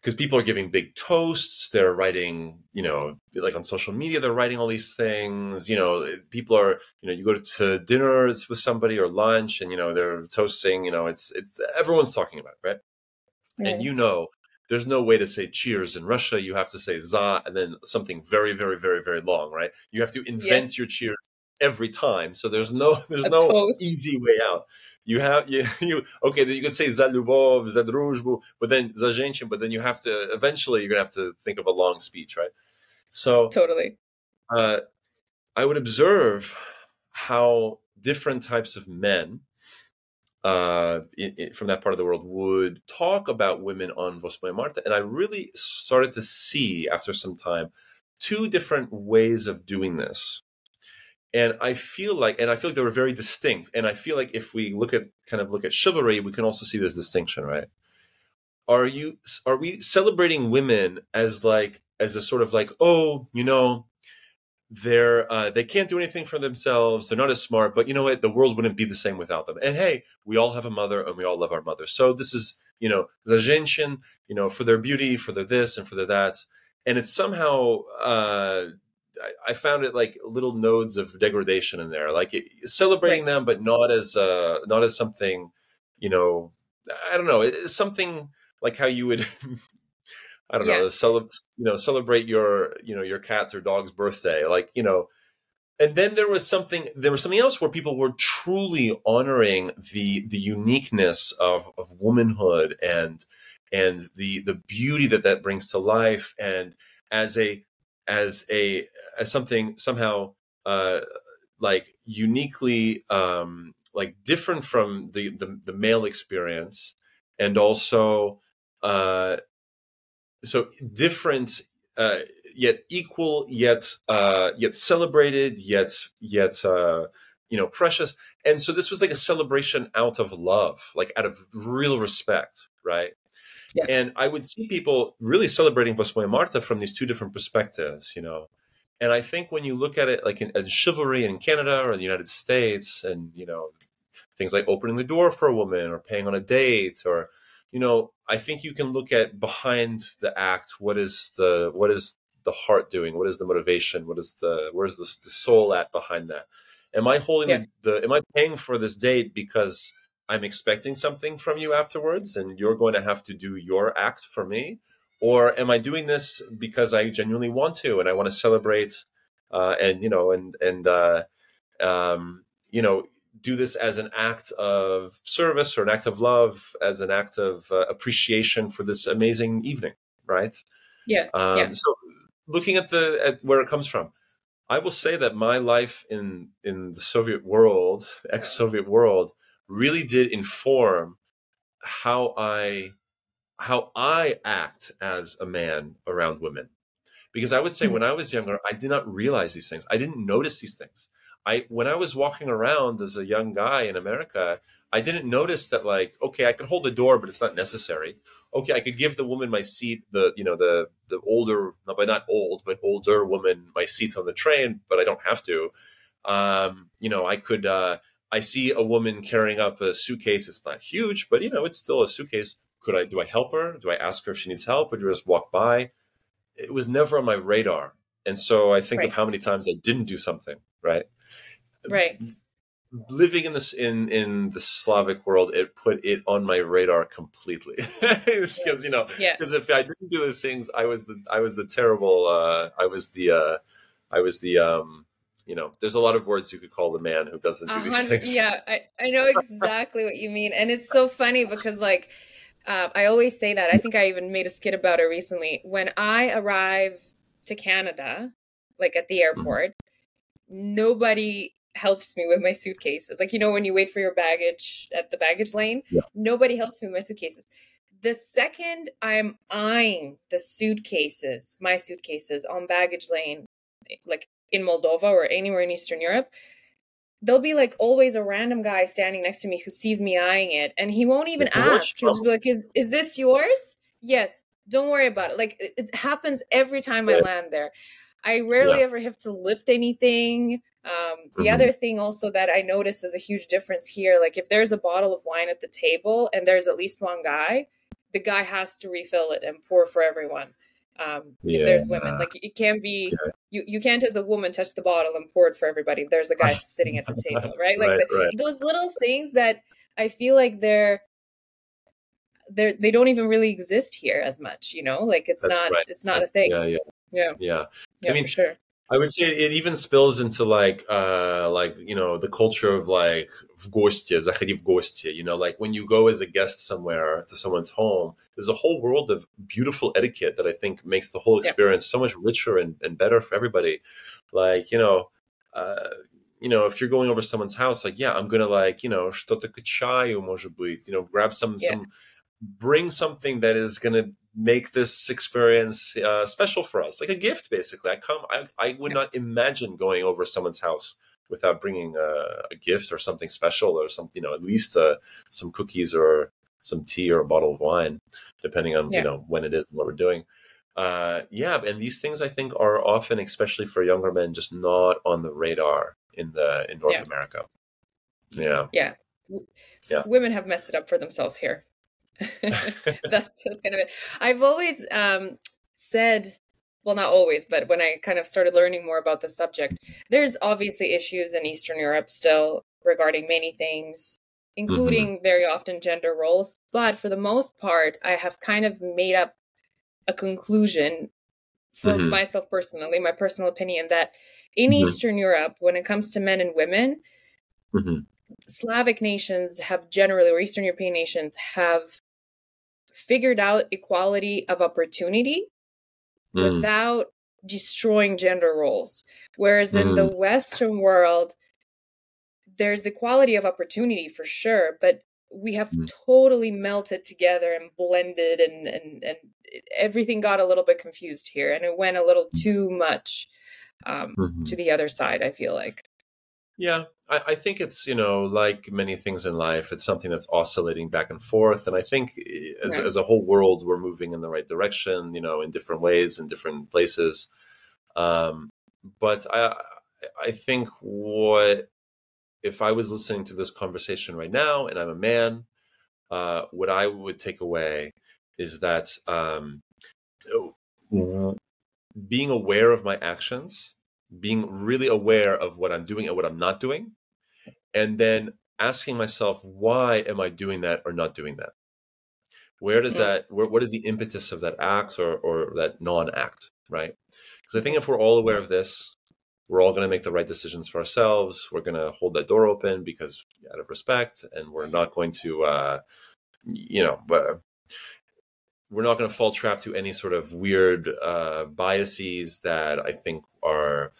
Because people are giving big toasts, they're writing, you know, like on social media, they're writing all these things. You know, people are, you know, you go to dinner with somebody or lunch, and you know they're toasting. You know, it's it's everyone's talking about it, right? And you know there's no way to say cheers in Russia. You have to say za and then something very, very, very, very long, right? You have to invent yes. your cheers every time. So there's no there's a no toast. easy way out. You have you, you okay, then you could say za любовь, za дружбу, but then za женщин, but then you have to eventually you're gonna have to think of a long speech, right? So totally. Uh, I would observe how different types of men uh, in, in, from that part of the world would talk about women on Vosmoya Marta. And I really started to see after some time two different ways of doing this. And I feel like, and I feel like they were very distinct. And I feel like if we look at kind of look at chivalry, we can also see this distinction, right? Are you are we celebrating women as like as a sort of like, oh, you know, they're uh, they can't do anything for themselves. They're not as smart but you know what? The world wouldn't be the same without them. And hey we all have a mother and we all love our mother so this is you know zazhenshin you know for their beauty for their this and for their that. And it's somehow uh, I, I found it like little nodes of degradation in there. Like it, celebrating right. them but not as uh not as something you know i don't know. It's something like how you would I don't yeah. know, celebrate, you know, celebrate your, you know, your cat's or dog's birthday. Like, you know, and then there was something, there was something else where people were truly honoring the, the uniqueness of, of womanhood and, and the, the beauty that that brings to life. And as a, as a, as something somehow, uh, like uniquely, um, like different from the, the, the male experience and also uh, so different uh, yet equal yet uh, yet celebrated yet yet uh, you know precious. And so this was like a celebration out of love like out of real respect right? Yeah. and i would see people really celebrating 8 marta from these two different perspectives you know? And i think when you look at it like in, in chivalry in canada or the united states and you know things like opening the door for a woman or paying on a date or you know i think you can look at behind the act what is the what is the heart doing? What is the motivation? What is the where's the, the soul at behind that? Am i holding the, the am i paying for this date because i'm expecting something from you afterwards and you're going to have to do your act for me? Or am i doing this because i genuinely want to and i want to celebrate uh, and you know and and uh, um, you know do this as an act of service or an act of love, as an act of uh, appreciation for this amazing evening, right? Yeah. Um, yeah. So, looking at the at where it comes from, I will say that my life in in the Soviet world, ex-Soviet world, really did inform how I how I act as a man around women. Because I would say mm-hmm. when I was younger, I did not realize these things. I didn't notice these things. I when I was walking around as a young guy in America, I didn't notice that like okay, I could hold the door, but it's not necessary. Okay, I could give the woman my seat, the you know the the older, not but not old, but older woman my seat on the train, but I don't have to. Um, you know, I could. Uh, I see a woman carrying up a suitcase. It's not huge, but you know, it's still a suitcase. Could I? Do I help her? Do I ask her if she needs help, or do I just walk by? It was never on my radar, and so I think right. of how many times I didn't do something right right living in this in in the slavic world it put it on my radar completely because yeah. you know because yeah. if i didn't do those things i was the i was the terrible uh i was the uh i was the um you know there's a lot of words you could call the man who doesn't do these things yeah i i know exactly what you mean and it's so funny because like uh, i always say that i think i even made a skit about it recently when i arrive to canada like at the mm-hmm. airport. Nobody helps me with my suitcases. Like, you know, when you wait for your baggage at the baggage lane, yeah. nobody helps me with my suitcases. The second I'm eyeing the suitcases, my suitcases on baggage lane, like in Moldova or anywhere in Eastern Europe, there'll be like always a random guy standing next to me who sees me eyeing it and he won't even ask. He'll be like, is, is this yours? Yes. Don't worry about it. Like it, it happens every time yeah. I land there. I rarely yeah. ever have to lift anything. Um, the mm-hmm. other thing also that I notice is a huge difference here. Like if there's a bottle of wine at the table and there's at least one guy, the guy has to refill it and pour for everyone. Um, yeah. If there's women, like it can't be, yeah. you you can't as a woman touch the bottle and pour it for everybody. There's a guy sitting at the table, right? Like right, the, right. those little things that I feel like they're they're they don't even really exist here as much. You know, like it's That's not right. it's not That's, a thing. Yeah, yeah, yeah, yeah. yeah I mean, sure. I would say it even spills into like uh like you know the culture of like в гости, заходи в гости, you know, like when you go as a guest somewhere to someone's home, there's a whole world of beautiful etiquette that I think makes the whole experience yeah. so much richer and, and better for everybody. Like, you know, uh you know, if you're going over someone's house, like, yeah, I'm gonna like, you know, что-то к чаю, может быть, you know, grab some yeah. some bring something that is gonna make this experience uh, special for us, like a gift, basically. I come, I, I would not imagine going over someone's house without bringing a, a gift or something special or something, you know, at least uh, some cookies or some tea or a bottle of wine, depending on, yeah. you know, when it is and what we're doing. Uh, yeah, and these things I think are often, especially for younger men, just not on the radar in the in North yeah. America. Yeah. Yeah. Yeah. Women have messed it up for themselves here. that's, that's kind of it. I've always um, said, well, not always, but when I kind of started learning more about the subject, there's obviously issues in Eastern Europe still regarding many things, including mm-hmm. very often gender roles. But for the most part, I have kind of made up a conclusion for mm-hmm. myself personally, my personal opinion, that in mm-hmm. Eastern Europe, when it comes to men and women, mm-hmm. Slavic nations have generally, or Eastern European nations have figured out equality of opportunity mm. without destroying gender roles. Whereas in the mm. Western world, there's equality of opportunity for sure, but we have mm. totally melted together and blended and, and and everything got a little bit confused here and it went a little mm. too much um, mm-hmm. to the other side i feel like yeah I, I, think it's you know like many things in life it's something that's oscillating back and forth and i think eh, as, right. as a whole world we're moving in the right direction you know in different ways in different places um, but i i think what if I was listening to this conversation right now and I'm a man, uh, what I would take away is that um, being aware of my actions, being really aware of what I'm doing and what I'm not doing, and then asking myself, why am I doing that or not doing that? Where does that, where, what is the impetus of that act or, or that non act, right? Because I think if we're all aware of this, we're all going to make the right decisions for ourselves. We're going to hold that door open because out of respect, and we're not going to, uh, you know, but we're not going to fall trap to any sort of weird uh, biases that I think are,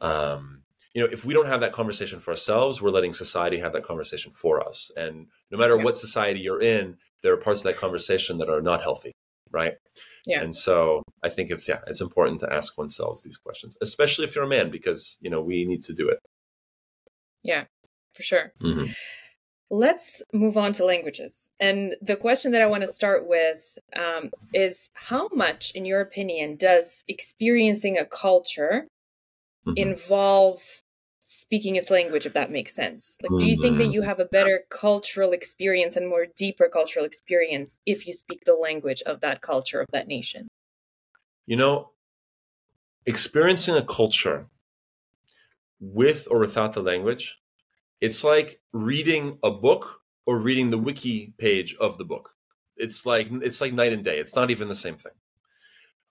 um, you know, if we don't have that conversation for ourselves, we're letting society have that conversation for us. And no matter yeah. what society you're in, there are parts of that conversation that are not healthy, right? Yeah. And so I think it's yeah, it's important to ask oneself these questions, especially if you're a man, because you know we need to do it. Yeah, for sure. Mm-hmm. Let's move on to languages. And the question that I want to start with um, is how much, in your opinion, does experiencing a culture mm-hmm. involve speaking its language if that makes sense like do you think that mm-hmm. you have a better cultural experience and more deeper cultural experience if you speak the language of that culture of that nation you know experiencing a culture with or without the language it's like reading a book or reading the wiki page of the book it's like it's like night and day it's not even the same thing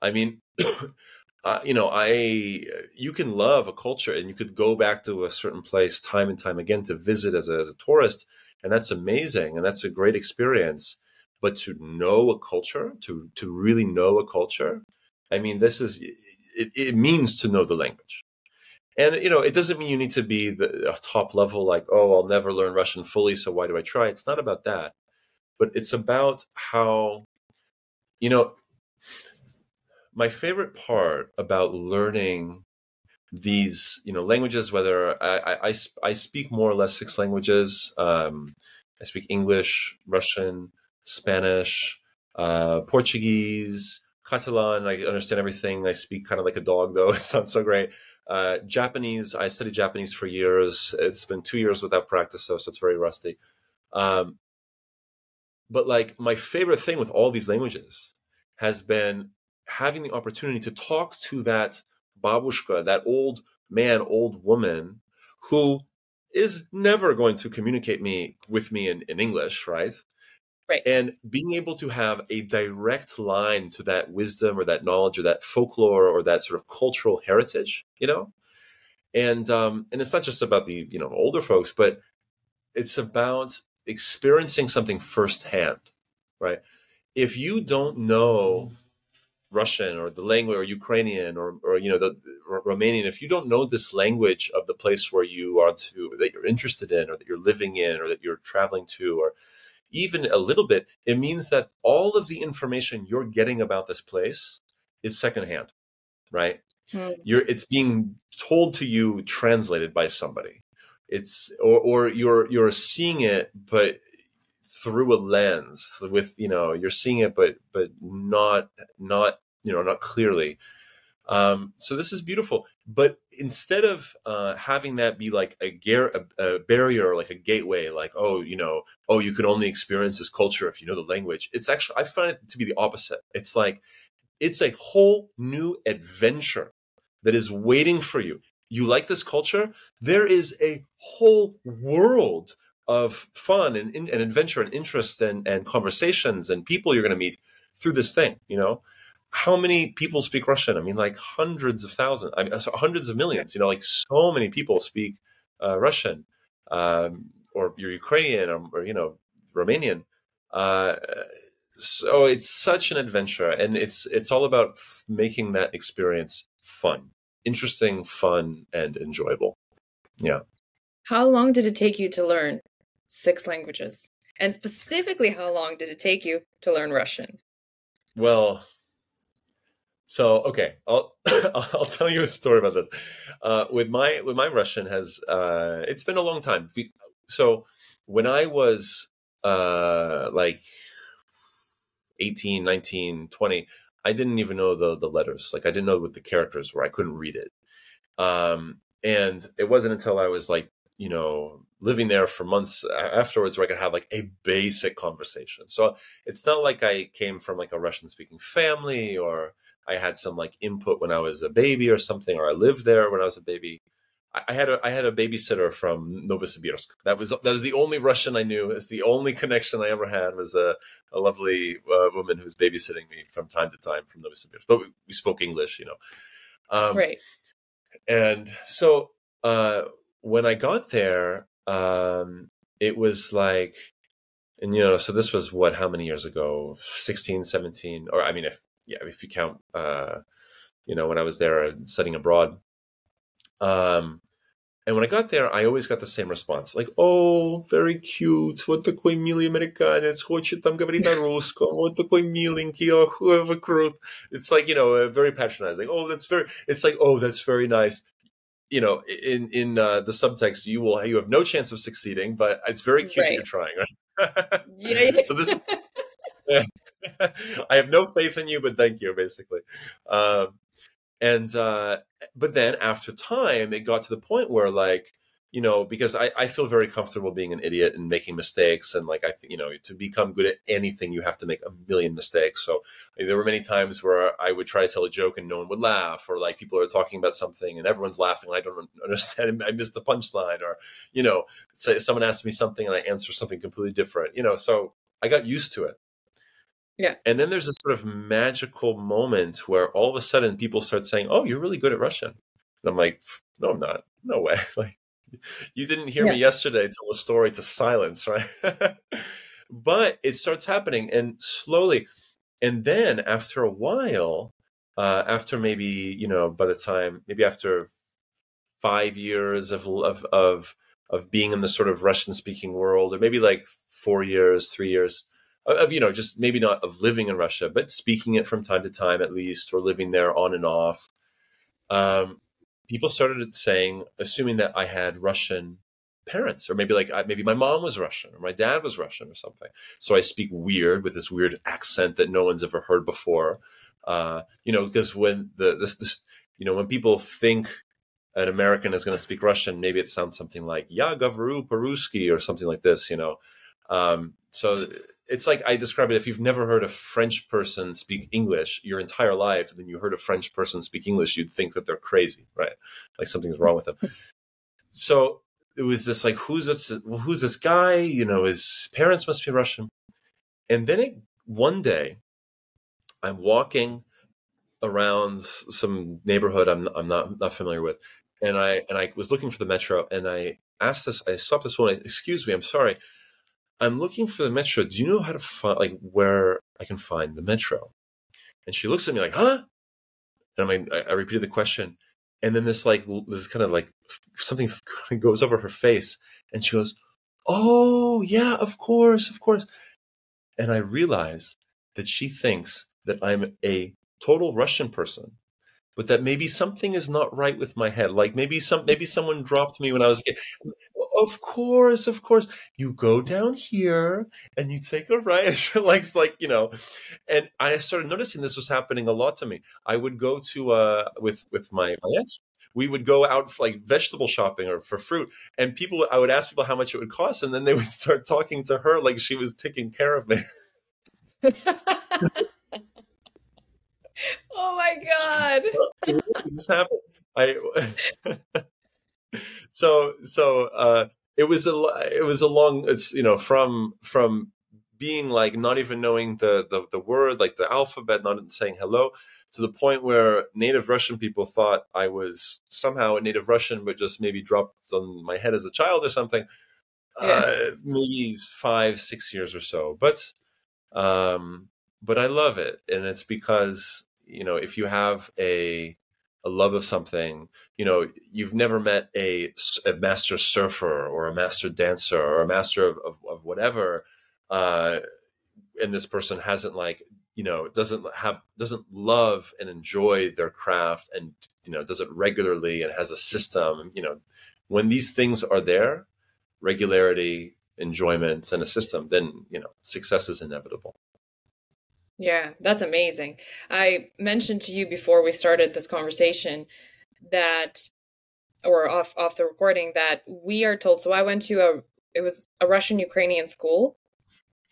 i mean you know, I you can love a culture and you could go back to a certain place time and time again to visit as a, as a tourist, and that's amazing and that's a great experience. But to know a culture, to to really know a culture, I mean, this is it, it means to know the language. And you know, it doesn't mean you need to be the top level, like, oh, I'll never learn Russian fully, so why do I try? It's not about that, but it's about how, you know, my favorite part about learning these you know languages whether I, I, I speak more or less six languages. Um, i speak english russian spanish uh, portuguese catalan. I understand everything. I speak kind of like a dog though. It sounds so great uh, japanese i studied japanese for years it's been two years without practice though so it's very rusty um, but like my favorite thing with all these languages has been having the opportunity to talk to that babushka, that old man, old woman who is never going to communicate me with me in, in English, right? Right. And being able to have a direct line to that wisdom or that knowledge or that folklore or that sort of cultural heritage, you know? And um, and it's not just about the, you know, older folks, but it's about experiencing something firsthand, right? If you don't know Russian or the language or Ukrainian or, or you know the, Romanian, if you don't know this language of the place where you are to that you're interested in or that you're living in or that you're traveling to or even a little bit, it means that all of the information you're getting about this place is secondhand, right? Hmm. You're it's being told to you translated by somebody. It's or or you're you're seeing it, but through a lens with you know you're seeing it but but not not you know not clearly um, so this is beautiful. But instead of uh, having that be like a, gar- a, a barrier like a gateway like oh you know oh you can only experience this culture if you know the language it's actually i find it to be the opposite. It's like it's a whole new adventure that is waiting for you. You like this culture? There is a whole world of fun and, and adventure and interest and, and conversations and people you're going to meet through this thing you know how many people speak russian i mean like hundreds of thousands I mean, hundreds of millions you know like so many people speak uh, russian um, or you're ukrainian or, or you know romanian uh, so it's such an adventure and it's it's all about f- making that experience fun interesting fun and enjoyable yeah how long did it take you to learn six languages. And specifically, how long did it take you to learn Russian? Well, so okay, I'll I'll tell you a story about this. Uh, with my with my Russian has uh, it's been a long time. So when I was uh, like 18, 19, 20, I didn't even know the the letters. Like I didn't know what the characters were. I couldn't read it. Um, and it wasn't until I was like you know living there for months afterwards where I could have like a basic conversation. So it's not like I came from like a Russian speaking family or I had some like input when I was a baby or something, or I lived there when I was a baby. I had a I had a babysitter from Novosibirsk. That was that was the only Russian I knew. It's the only connection I ever had was a, a lovely uh, woman who was babysitting me from time to time from Novosibirsk. But we, we spoke English, you know. Um, right. And so uh, when I got there, um, it was like, and you know, so this was what, how many years ago? 16, 17, or I mean, if, yeah, if you count, uh, you know, when I was there studying abroad. Um, and when I got there, I always got the same response, like, "Oh, very cute, вот такой милый американец, хочет там говорить на русском, вот такой миленький, oh, whoever крут." It's like you know, uh, very patronizing. Oh, that's very. It's like, oh, that's very nice you know, in in uh, the subtext, you will you have no chance of succeeding, but it's very cute right. that you're trying, right? yeah. so this, I have no faith in you, but thank you, basically. Um, and uh, but then after time, it got to the point where like you know, because I, I feel very comfortable being an idiot and making mistakes. And like, I, you know, to become good at anything, you have to make a million mistakes. So there were many times where I would try to tell a joke and no one would laugh, or like people are talking about something and everyone's laughing and I don't understand. I missed the punchline, or, you know, say someone asks me something and I answer something completely different, you know, so I got used to it. Yeah. And then there's a sort of magical moment where all of a sudden people start saying, Oh, you're really good at Russian. And I'm like, no, I'm not. No way. like, you didn't hear yeah. me yesterday tell a story to silence, right? but it starts happening and slowly. And then after a while, uh, after maybe, you know, by the time, maybe after five years of, of, of, of being in the sort of Russian speaking world, or maybe like four years, three years, of you know just maybe not of living in Russia, but speaking it from time to time at least, or living there on and off. Um, people started saying, assuming that I had Russian parents, or maybe like maybe my mom was Russian or my dad was Russian or something. So I speak weird with this weird accent that no one's ever heard before. Uh, you know, because when the this, this you know when people think an American is going to speak Russian, maybe it sounds something like "Ya gavaru peruski" or something like this. You know, um, so it's like I describe it. If you've never heard a French person speak English your entire life, and then you heard a French person speak English, you'd think that they're crazy, right? Like something's wrong with them. so it was this like, who's this? Who's this guy? You know, his parents must be Russian. And then it, one day, I'm walking around some neighborhood I'm I'm not not familiar with, and I and I was looking for the metro, and I asked this. I stopped this woman. Excuse me, I'm sorry I'm looking for the metro. Do you know how to find like where I can find the metro? And she looks at me like, huh? And I'm like, I, I repeated the question. And then this like this kind of like something goes over her face, and she goes, "Oh yeah, of course, of course." And I realize that she thinks that I'm a total Russian person, but that maybe something is not right with my head. Like maybe some maybe someone dropped me when I was a kid. Of course, of course. You go down here and you take a right. She likes like, you know, and I started noticing this was happening a lot to me. I would go to uh with with my, my ex we would go out for like vegetable shopping or for fruit and people i would ask people how much it would cost and then they would start talking to her like she was taking care of me oh my god. This happened? I so so uh it was a it was a long it's you know from from being like not even knowing the, the the word like the alphabet not even saying hello to the point where native russian people thought i was somehow a native russian but just maybe dropped on my head as a child or something yeah. uh, maybe five six years or so. But um but i love it and it's because you know if you have a a love of something you know you've never met a, a master surfer or a master dancer or a master of, of, of whatever uh, and this person hasn't like you know doesn't have doesn't love and enjoy their craft and you know does it regularly and has a system you know when these things are there regularity enjoyment and a system then you know success is inevitable yeah that's amazing i mentioned to you before we started this conversation that or off off the recording that we are told so i went to a it was a russian ukrainian school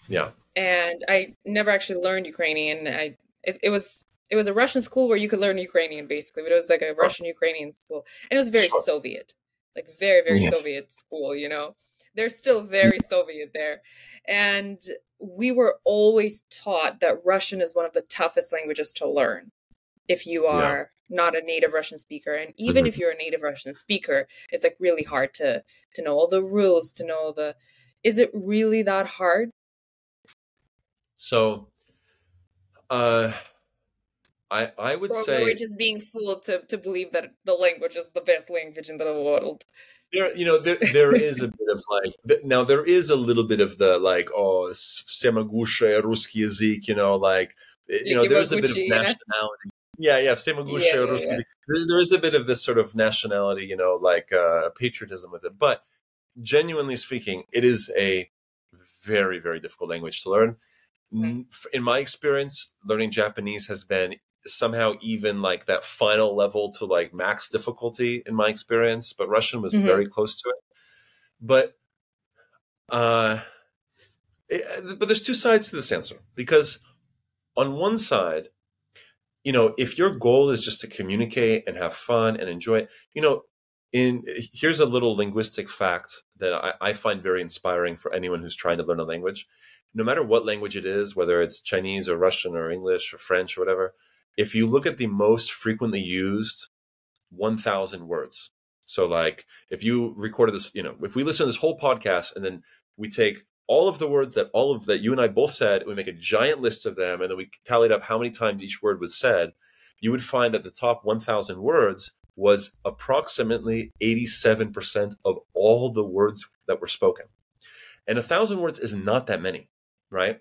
yeah and I never actually learned Ukrainian. I it, it, was it was a Russian school where you could learn Ukrainian basically, but it was like a oh. Russian Ukrainian school, and it was very sure. Soviet, like very very yeah. Soviet school. You know, they're still very Soviet there, and we were always taught that Russian is one of the toughest languages to learn if you are yeah. not a native Russian speaker, and even mm-hmm. if you're a native Russian speaker, it's like really hard to to know all the rules, to know the. Is it really that hard so, uh, I I would or say we're just being fooled to to believe that the language is the best language in the world There, you know, there there is a bit of like now there is a little bit of the like oh semagusha русский язык, you know, like eh, you know, there's a bit of nationality. Yeah, yeah, semagusha yeah, русский yeah, yeah. There is a bit of this sort of nationality, you know, like uh, patriotism with it. But genuinely speaking, it is a very very difficult language to learn Mm-hmm. in my experience, learning Japanese has been somehow even like that final level to like max difficulty in my experience, but Russian was mm-hmm. very close to it. But uh it, but there's two sides to this answer because on one side, you know, if your goal is just to communicate and have fun and enjoy it, you know, in here's a little linguistic fact that I, I find very inspiring for anyone who's trying to learn a language no matter what language it is, whether it's Chinese or Russian or English or French or whatever, if you look at the most frequently used 1,000 words, so like if you recorded this, you know, if we listen to this whole podcast and then we take all of the words that all of that you and I both said, we make a giant list of them, and then we tallied up how many times each word was said, you would find that the top 1,000 words was approximately 87% of all the words that were spoken. And a thousand words is not that many right?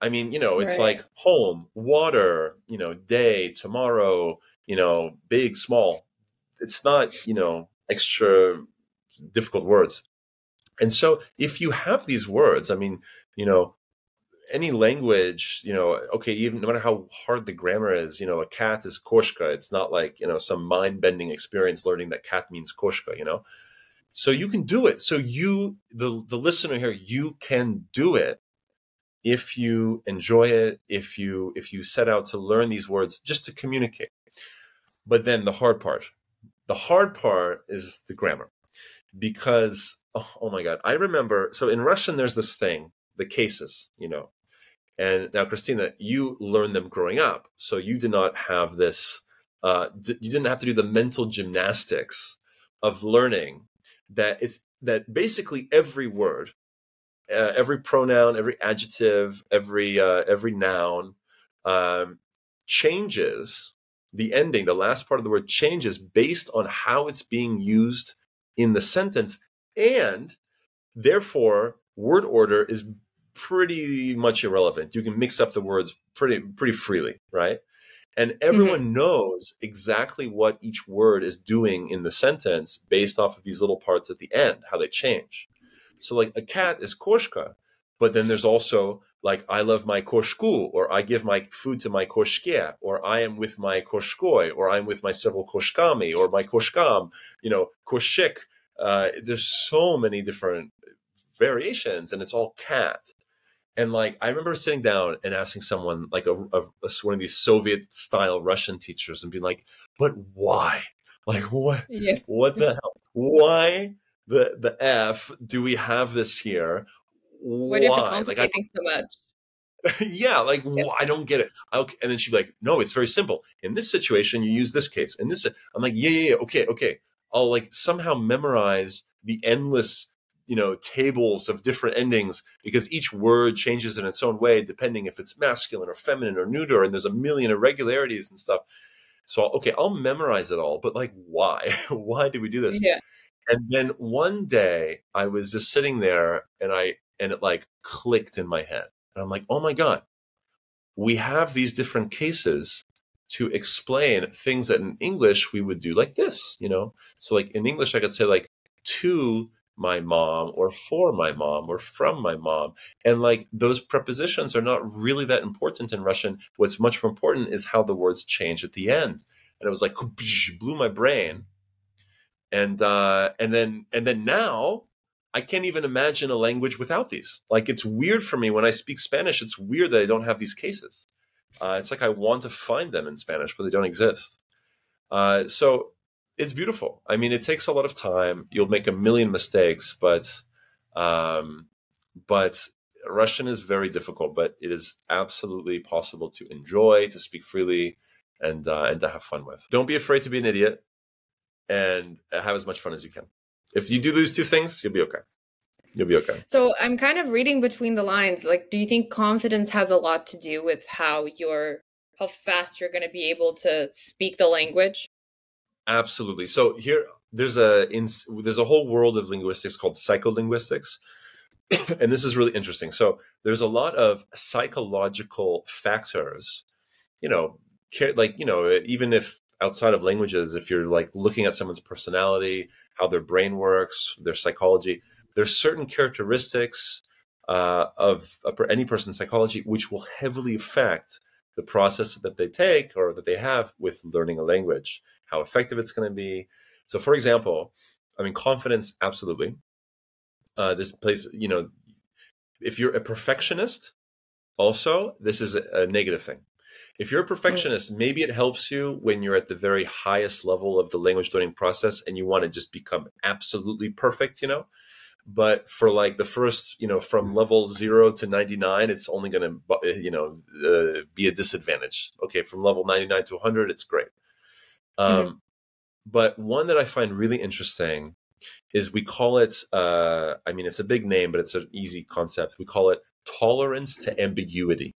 I mean, you know, it's right. like home, water, you know, day, tomorrow, you know, big, small. It's not, you know, extra difficult words. And so if you have these words, I mean, you know, any language, you know, okay, even no matter how hard the grammar is, you know, a cat is koshka. It's not like, you know, some mind bending experience learning that cat means koshka, you know? So you can do it. So you, the, the listener here, you can do it if you enjoy it, if you if you set out to learn these words just to communicate. But then the hard part, the hard part is the grammar, because oh, oh my god, I remember. So in Russian, there's this thing, the cases, you know. And now, Christina, you learned them growing up, so you did not have this. Uh, you didn't have to do the mental gymnastics of learning that it's that basically every word uh, every pronoun, every adjective, every uh, every noun um, changes. The ending, the last part of the word changes based on how it's being used in the sentence, and therefore word order is pretty much irrelevant. You can mix up the words pretty pretty freely, right? And everyone mm-hmm. knows exactly what each word is doing in the sentence based off of these little parts at the end, how they change. So like a cat is koshka, but then there's also like I love my koshku, or I give my food to my koshke, or I am with my koshkoi, or I'm with my several koshkami, or my koshkam, you know, koshik. Uh, there's so many different variations, and it's all cat. And like I remember sitting down and asking someone, like a, a, a one of these Soviet style Russian teachers, and being like, "But why? Like what? Yeah. What the hell? Why the the F do we have this here? Why? do you have to complicate like, so much? yeah, like yeah. I don't get it. Okay. And then she'd be like, "No, it's very simple. In this situation, you use this case. In this, I'm like, yeah, yeah, yeah, okay, okay. I'll like somehow memorize the endless, you know, tables of different endings because each word changes in its own way depending if it's masculine or feminine or neuter, and there's a million irregularities and stuff. So okay, I'll memorize it all, but like, why? why do we do this? Yeah. And then one day I was just sitting there and I and it like clicked in my head. And I'm like, oh my God, we have these different cases to explain things that in English we would do like this, you know? So like in English, I could say like to my mom or for my mom or from my mom. And like those prepositions are not really that important in Russian. What's much more important is how the words change at the end. And it was like blew my brain. And uh and then and then now I can't even imagine a language without these. Like it's weird for me when I speak Spanish, it's weird that I don't have these cases. Uh, it's like I want to find them in Spanish, but they don't exist. Uh, so it's beautiful. I mean, it takes a lot of time. You'll make a million mistakes, but um, but Russian is very difficult. But it is absolutely possible to enjoy, to speak freely, and uh, and to have fun with. Don't be afraid to be an idiot, and have as much fun as you can. If you do those two things, you'll be okay. You'll be okay. So I'm kind of reading between the lines. Like, do you think confidence has a lot to do with how you're, how fast you're going to be able to speak the language? Absolutely. So here, there's a in, there's a whole world of linguistics called psycholinguistics, and this is really interesting. So there's a lot of psychological factors, you know, like you know, even if outside of languages, if you're like looking at someone's personality, how their brain works, their psychology, there's certain characteristics uh, of any person's psychology which will heavily affect the process that they take or that they have with learning a language, how effective it's going to be. So, for example, I mean, confidence, absolutely. Uh, this place, you know, if you're a perfectionist, also, this is a, a negative thing. If you're a perfectionist, maybe it helps you when you're at the very highest level of the language learning process and you want to just become absolutely perfect, you know? but for like the first you know from level 0 to 99 it's only going to you know uh, be a disadvantage. Okay from level 99 to 100 it's great. Um, mm-hmm. but one that i find really interesting is we call it uh, i mean it's a big name but it's an easy concept. We call it tolerance to ambiguity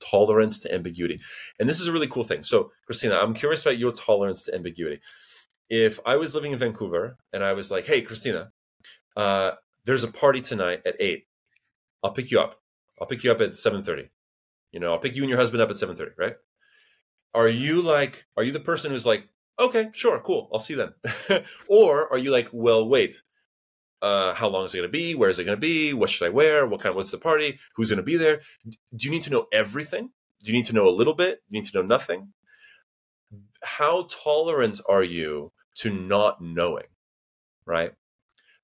tolerance to ambiguity and this is a really cool thing so christina i'm curious about your tolerance to ambiguity if i was living in vancouver and i was like hey christina uh, there's a party tonight at eight. I'll pick you up. I'll pick you up at seven thirty. You know, I'll pick you and your husband up at seven thirty. Right? Are you like? Are you the person who's like, okay, sure, cool, I'll see then, or are you like, well, wait, uh, how long is it going to be? Where is it going to be? What should I wear? What kind? Of, what's the party? Who's going to be there? Do you need to know everything? Do you need to know a little bit? Do you need to know nothing? How tolerant are you to not knowing? Right?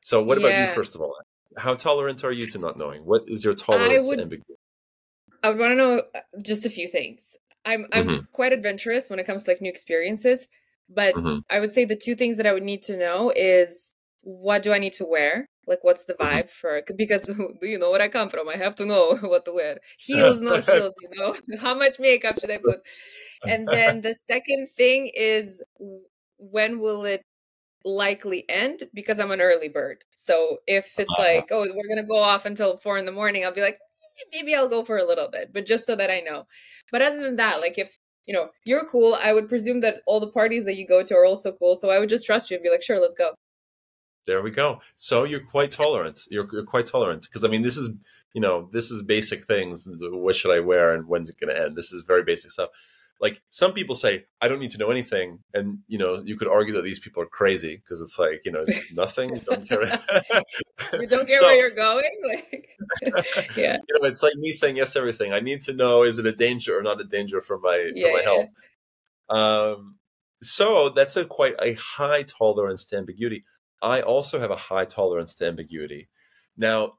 So, what yeah. about you, first of all? How tolerant are you to not knowing? What is your tolerance I would, ambiguity? I would want to know uh, just a few things. I'm I'm mm-hmm. quite adventurous when it comes to like new experiences, but mm-hmm. I would say the two things that I would need to know is what do I need to wear? Like, what's the mm-hmm. vibe for? Because do you know where I come from? I have to know what to wear. Heels, no heels. You know, how much makeup should I put? And then the second thing is when will it likely end because I'm an early bird. So if it's uh-huh. like, oh, we're gonna go off until four in the morning, I'll be like, eh, maybe I'll go for a little bit, but just so that I know. But other than that, like if you know you're cool, I would presume that all the parties that you go to are also cool. So I would just trust you and be like, sure, let's go. There we go. So you're quite tolerant. You're, you're quite tolerant. Because I mean, this is you know this is basic things. What should I wear and when's it going to end? This is very basic stuff. Like some people say i don't need to know anything. And you know you could argue that these people are crazy because it's like you know nothing you don't care. You don't care so, where you're going? Like yeah. You know it's like me saying yes everything. I need to know is it a danger or not a danger for my yeah, for my health? Um so that's a quite a high tolerance to ambiguity i also have a high tolerance to ambiguity. Now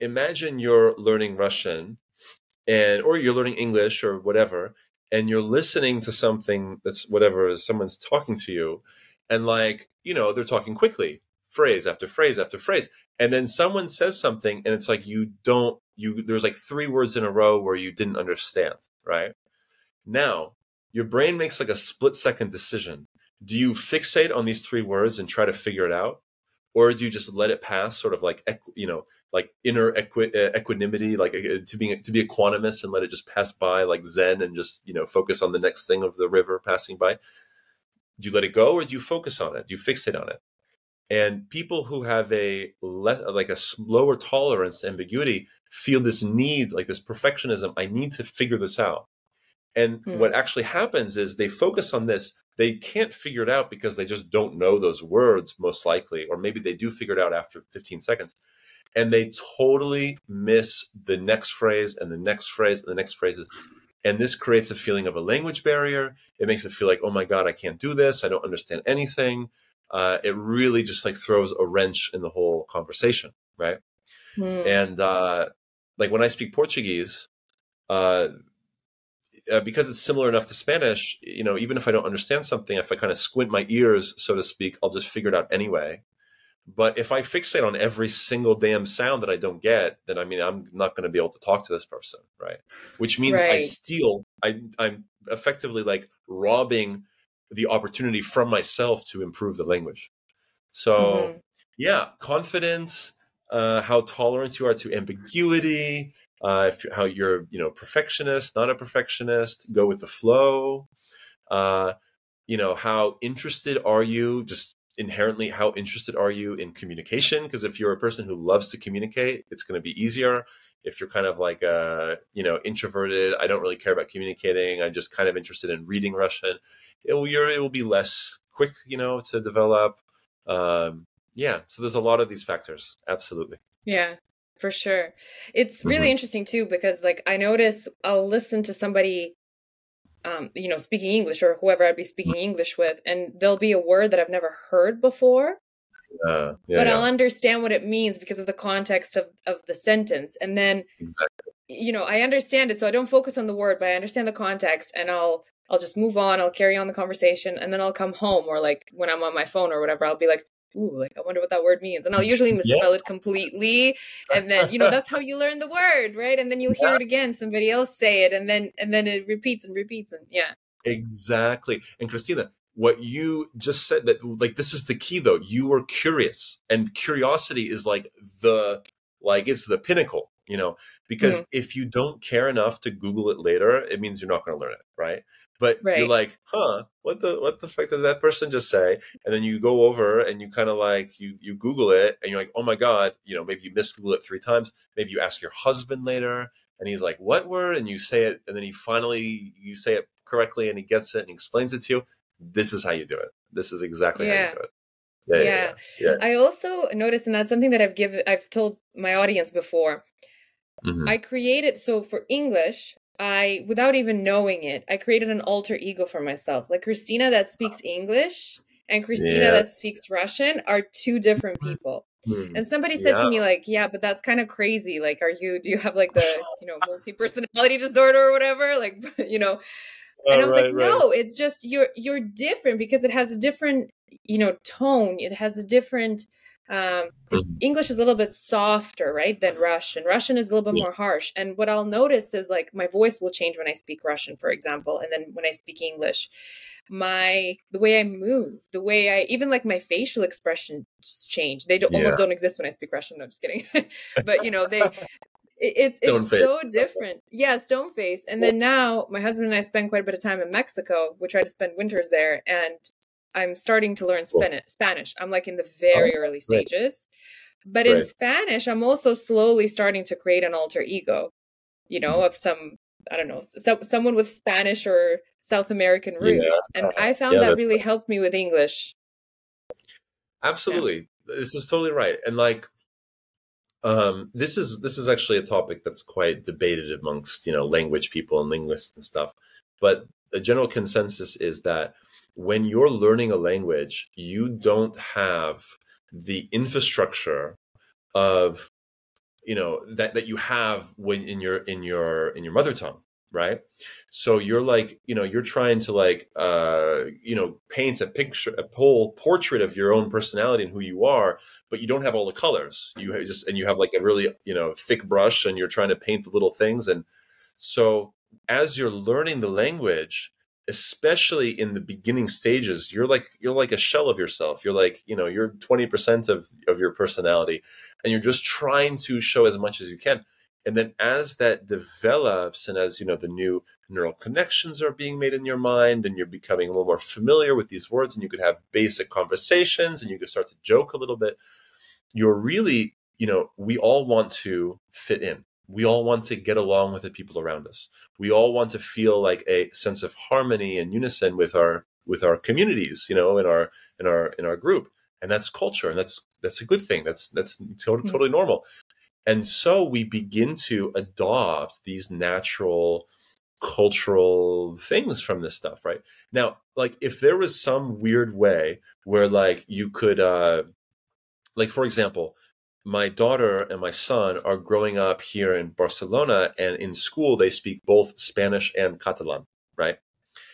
imagine you're learning russian and or you're learning english or whatever and you're listening to something that's whatever someone's talking to you and like you know they're talking quickly phrase after phrase after phrase and then someone says something and it's like you don't you there's like three words in a row where you didn't understand right? Now your brain makes like a split second decision do you fixate on these three words and try to figure it out or do you just let it pass sort of like you know like inner equi- uh, equanimity like uh, to being to be equanimous and let it just pass by like zen and just you know focus on the next thing of the river passing by do you let it go or do you focus on it do you fixate on it And people who have a less, like a lower tolerance to ambiguity feel this need, like this perfectionism. I need to figure this out. And hmm. what actually happens is they focus on this. They can't figure it out because they just don't know those words, most likely, or maybe they do figure it out after 15 seconds. And they totally miss the next phrase and the next phrase and the next phrases. And this creates a feeling of a language barrier. It makes it feel like, oh my God, I can't do this. I don't understand anything. Uh, it really just like throws a wrench in the whole conversation, right? Mm. And uh, like when I speak Portuguese, uh, uh, because it's similar enough to Spanish, you know, even if I don't understand something, if I kind of squint my ears, so to speak, I'll just figure it out anyway. But if I fixate on every single damn sound that I don't get, then I mean, I'm not going to be able to talk to this person, right? Which means right. I steal. I, I'm effectively like robbing the opportunity from myself to improve the language. So, mm-hmm. yeah, confidence, uh, how tolerant you are to ambiguity, uh, if, how you're you know perfectionist not a perfectionist go with the flow. Uh, you know how interested are you just inherently how interested are you in communication? Because if you're a person who loves to communicate it's going to be easier. If you're kind of like a uh, you know introverted i don't really care about communicating. I'm just kind of interested in reading russian it will it will be less quick you know to develop. Um, yeah so there's a lot of these factors absolutely yeah for sure. It's really mm-hmm. interesting too because like I notice I'll listen to somebody um you know speaking English or whoever I'd be speaking English with and there'll be a word that I've never heard before. Uh, yeah, but yeah. I'll understand what it means because of the context of of the sentence and then exactly. you know I understand it so I don't focus on the word but I understand the context and I'll I'll just move on, I'll carry on the conversation, and then I'll come home or like when I'm on my phone or whatever, I'll be like, ooh, like I wonder what that word means. And I'll usually misspell yeah. it completely. And then, you know, that's how you learn the word, right? And then you'll hear yeah. it again, somebody else say it, and then and then it repeats and repeats and yeah. Exactly. And Christina, what you just said that like this is the key though. You were curious. And curiosity is like the like it's the pinnacle, you know, because if you don't care enough to Google it later, it means you're not going to learn it, right? but right. you're like huh what the what the fuck did that person just say and then you go over and you kind of like you you google it and you're like oh my god you know maybe you miss google it three times maybe you ask your husband later and he's like what word and you say it and then he finally you say it correctly and he gets it and he explains it to you this is how you do it this is exactly yeah. how you do it yeah, yeah. yeah, I also noticed, and that's something that I've given, I've told my audience before. Mm-hmm. I created so for English, I, without even knowing it, I created an alter ego for myself. Like Christina that speaks English and Christina yeah. that speaks Russian are two different people. Hmm. And somebody said yeah. to me, like, yeah, but that's kind of crazy. Like, are you, do you have like the, you know, multi personality disorder or whatever? Like, you know, and I was right, like, no, right. it's just you're, you're different because it has a different, you know, tone. It has a different, um, mm-hmm. English is a little bit softer, right, than Russian. Russian is a little bit yeah. more harsh. And what I'll notice is like my voice will change when I speak Russian, for example, and then when I speak English, my the way I move, the way I even like my facial expressions change. They don't, yeah. almost don't exist when I speak Russian. No, I'm just kidding. but you know they. It, it's so different. Yeah, stone face. And then now my husband and I spend quite a bit of time in Mexico. We try to spend winters there. And I'm starting to learn Spanish. Spanish. I'm like in the very oh, early stages. But in Spanish, I'm also slowly starting to create an alter ego, you know, mm-hmm. of some I don't know, so, someone with Spanish or South American roots. Yeah. And uh, I found yeah, that really helped me with English. Absolutely. Yeah. This is totally right. And like um this is this is actually a topic that's quite debated amongst, you know, language people and linguists and stuff. But the general consensus is that when you're learning a language, you don't have the infrastructure of you know that that you have when in your in your in your mother tongue right? So you're like you know you're trying to like uh you know paint a picture a whole portrait of your own personality and who you are but you don't have all the colors. You just and you have like a really you know thick brush and you're trying to paint the little things. And so as you're learning the language especially in the beginning stages you're like you're like a shell of yourself. You're like you know you're 20% of of your personality and you're just trying to show as much as you can. And then as that develops and as you know the new neural connections are being made in your mind and you're becoming a little more familiar with these words and you could have basic conversations and you could start to joke a little bit you're really you know we all want to fit in we all want to get along with the people around us. We all want to feel like a sense of harmony and unison with our with our communities you know in our in our in our group. And that's culture. And that's that's a good thing. That's that's totally, mm-hmm. totally normal. And so we begin to adopt these natural cultural things from this stuff right? Now like if there was some weird way where like you could uh like for example my daughter and my son are growing up here in Barcelona, and in school they speak both Spanish and Catalan, right?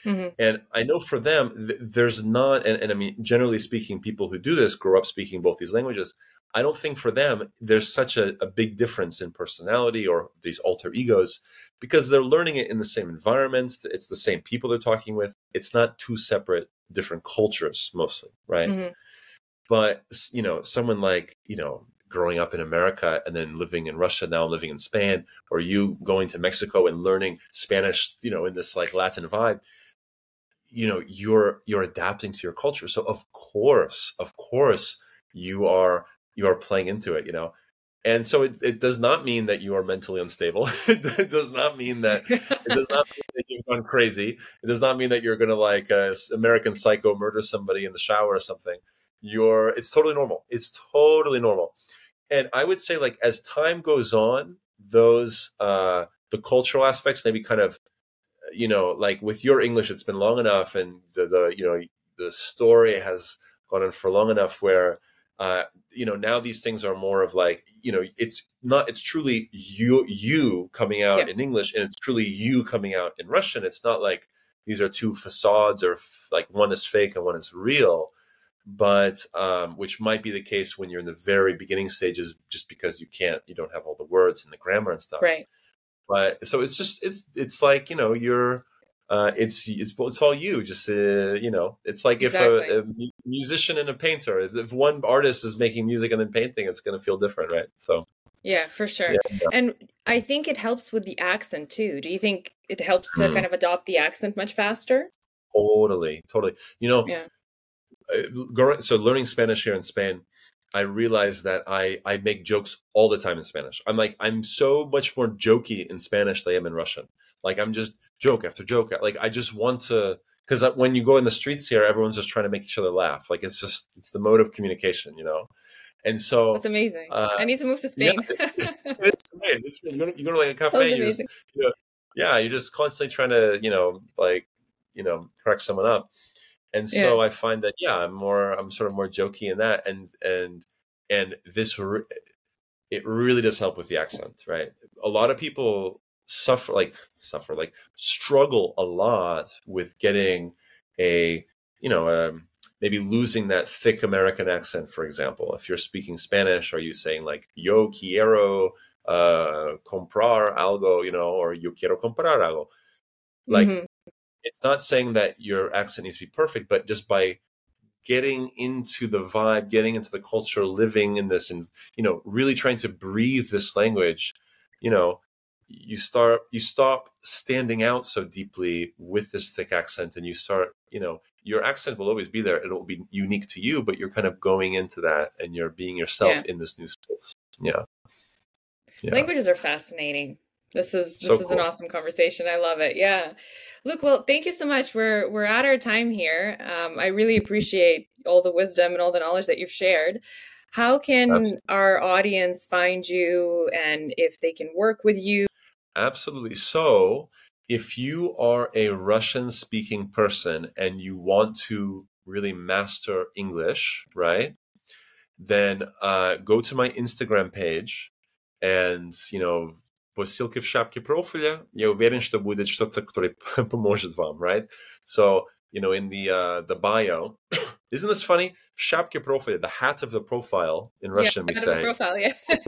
Mm-hmm. And I know for them, th- there's not, and, and, I mean, generally speaking, people who do this grow up speaking both these languages. I don't think for them there's such a, a big difference in personality or these alter egos because they're learning it in the same environment. It's the same people they're talking with. It's not two separate, different cultures mostly, right? Mm-hmm. But, you know, someone like, you know, growing up in America and then living in Russia, now I'm living in Spain, or you going to Mexico and learning Spanish, you know, in this like Latin vibe, you know, you're you're adapting to your culture. So of course, of course, you are you are playing into it, you know. And so it, it does not mean that you are mentally unstable. it does not mean that it does not mean that you've gone crazy. It does not mean that you're going to like uh, American Psycho murder somebody in the shower or something. You're it's totally normal. It's totally normal and I would say like as time goes on, those uh, the cultural aspects maybe kind of you know like with your English, it's been long enough, and the, the you know the story has gone on for long enough where uh, you know now these things are more of like you know it's not it's truly you you coming out yeah. in english and it's truly you coming out in russian it's not like these are two facades or f- like one is fake and one is real but um, which might be the case when you're in the very beginning stages, just because you can't, you don't have all the words and the grammar and stuff. Right. But so it's just it's it's like you know you're uh, it's it's it's all you. Just uh, you know, it's like exactly. if a, a, musician and a painter, if one artist is making music and then painting, it's going to feel different, right? So yeah, for sure. Yeah, yeah. And I think it helps with the accent too. Do you think it helps to mm. kind of adopt the accent much faster? Totally, totally. You know, yeah. Uh, so learning Spanish here in Spain, I realized that I I make jokes all the time in Spanish. I'm like I'm so much more jokey in Spanish than I am in Russian. Like I'm just joke after joke. Like I just want to because when you go in the streets here, everyone's just trying to make each other laugh. Like it's just it's the mode of communication, you know. And so that's amazing. Uh, I need to move to Spain. Yeah, it's, it's, it's, it's, you, go to, you go to like a cafe, you just, you know, yeah, you're just constantly trying to you know like you know crack someone up and so yeah. I find that yeah, I'm more I'm sort of more jokey in that, and and and this re- it really does help with the accent, right? A lot of people suffer like suffer like struggle a lot with getting a you know um, maybe losing that thick American accent, for example. If you're speaking Spanish, are you saying like yo quiero uh, comprar algo, you know, or yo quiero comprar algo? Like mm-hmm it's not saying that your accent needs to be perfect, but just by getting into the vibe, getting into the culture, living in this, and you know, really trying to breathe this language, you know, you start you stop standing out so deeply with this thick accent, and you start, you know, your accent will always be there. It will be unique to you, but you're kind of going into that, and you're being yourself yeah. in this new space. Yeah. yeah. Languages are fascinating. This is this so is cool. an awesome conversation. I love it. Yeah. Luke, well, thank you so much. We're we're at our time here. Um, I really appreciate all the wisdom and all the knowledge that you've shared. How can Absolutely. our audience find you and if they can work with you? Absolutely. So, if you are a Russian speaking person and you want to really master English, right? Then uh, go to my Instagram page and, you know, по ссылке в шапке профиля, я уверен, что будет что-то, которое поможет вам, right? So, you know, in the uh, the bio, isn't this funny? Шапке профиля, the hat of the profile in Russian, yeah, we say. profile, yeah.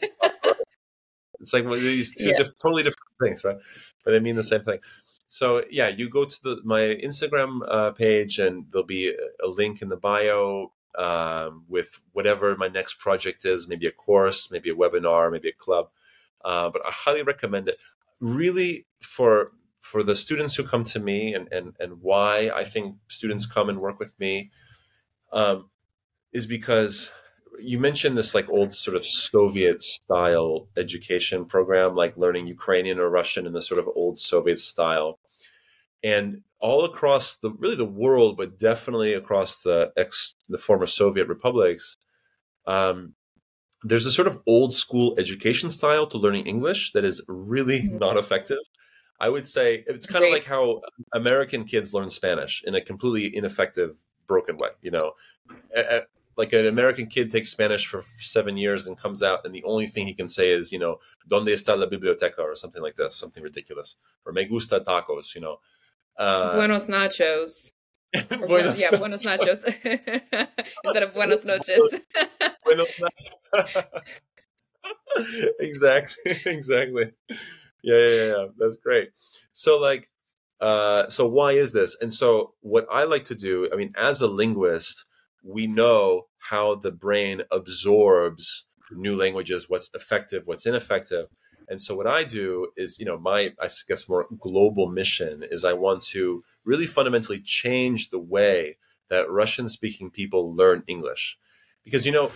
it's like well, these two yeah. diff- totally different things, right? But they mean the same thing. So yeah, you go to the, my Instagram uh, page, and there'll be a, a link in the bio um, with whatever my next project is. Maybe a course, maybe a webinar, maybe a club uh, but I highly recommend it. Really, for for the students who come to me and and and why I think students come and work with me, um, is because you mentioned this like old sort of Soviet style education program, like learning Ukrainian or Russian in the sort of old Soviet style. And all across the really the world, but definitely across the ex the former Soviet republics, um, there's a sort of old school education style to learning English that is really mm-hmm. not effective. I would say it's kind of like how American kids learn Spanish in a completely ineffective, broken way. You know, like an American kid takes Spanish for seven years and comes out, and the only thing he can say is, you know, "Donde está la biblioteca?" or something like this, something ridiculous, or "Me gusta tacos," you know. Uh, buenos nachos. Buenos yeah, buenos nachos instead of buenos noches. buenos nachos. exactly, exactly. Yeah, yeah, yeah. That's great. So, like, uh, so why is this? And so, what I like to do, I mean, as a linguist, we know how the brain absorbs new languages, what's effective, what's ineffective. And so what I do is, you know, my I guess more global mission is I want to really fundamentally change the way that Russian speaking people learn English. Because you know,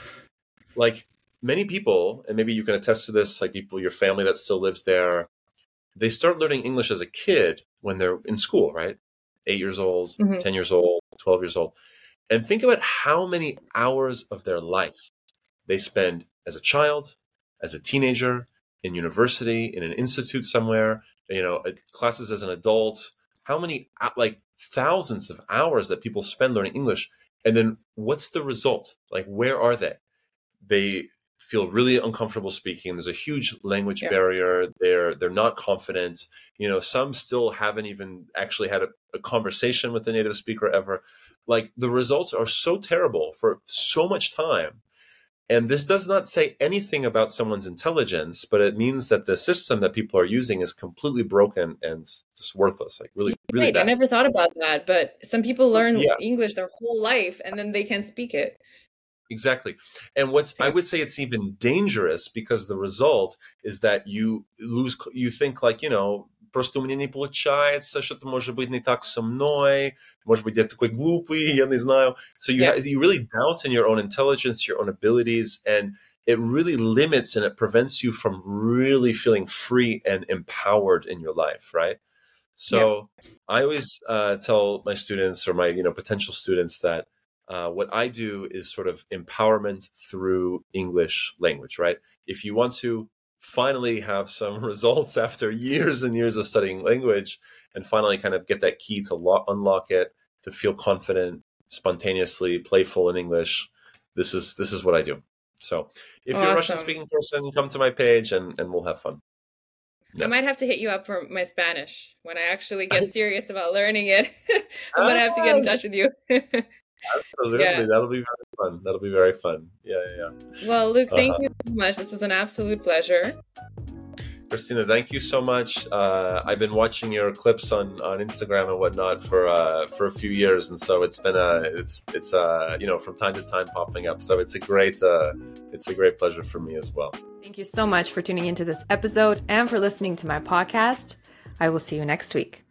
like many people, and maybe you can attest to this, like people, your family that still lives there, they start learning English as a kid when they're in school, right? Eight years old, mm-hmm. 10 years old, 12 years old. And think about how many hours of their life they spend as a child, as a teenager, in university, in an institute somewhere, you know, classes as an adult, how many, uh, like thousands of hours that people spend learning English. And then what's the result? Like, where are they? They feel really uncomfortable speaking. There's a huge language yeah. barrier. They're they're not confident. You know, some still haven't even actually had a, a, conversation with a native speaker ever. Like the results are so terrible for so much time. And this does not say anything about someone's intelligence, but it means that the system that people are using is completely broken and just worthless. Like really, really. Right. Bad. I never thought about that, but some people learn yeah. English their whole life and then they can't speak it. Exactly. And what's I would say it's even dangerous because the result is that you lose you think like, you know, просто у меня не получается, что-то может быть не так со мной, может быть я такой глупый, я не знаю. So you yeah. you really doubt in your own intelligence, your own abilities and it really limits and it prevents you from really feeling free and empowered in your life, right? So yeah. I always uh, tell my students or my you know potential students that uh, what I do is sort of empowerment through English language, right? If you want to finally have some results after years and years of studying language and finally kind of get that key to lo- unlock it, to feel confident, spontaneously playful in English, this is this is what I do. So if awesome. you're a Russian speaking person, come to my page and, and we'll have fun. Yeah. I might have to hit you up for my Spanish when I actually get serious about learning it. I'm gonna have to get in touch with you. Absolutely. Yeah. That'll be very fun. That'll be very fun. Yeah, yeah, yeah. Well, Luke, thank uh-huh. you so much. This was an absolute pleasure. Christina, thank you so much. Uh, I've been watching your clips on, on Instagram and whatnot for uh, for a few years, and so it's been a it's it's uh, you know from time to time popping up. So it's a great uh, it's a great pleasure for me as well. Thank you so much for tuning into this episode and for listening to my podcast. I will see you next week.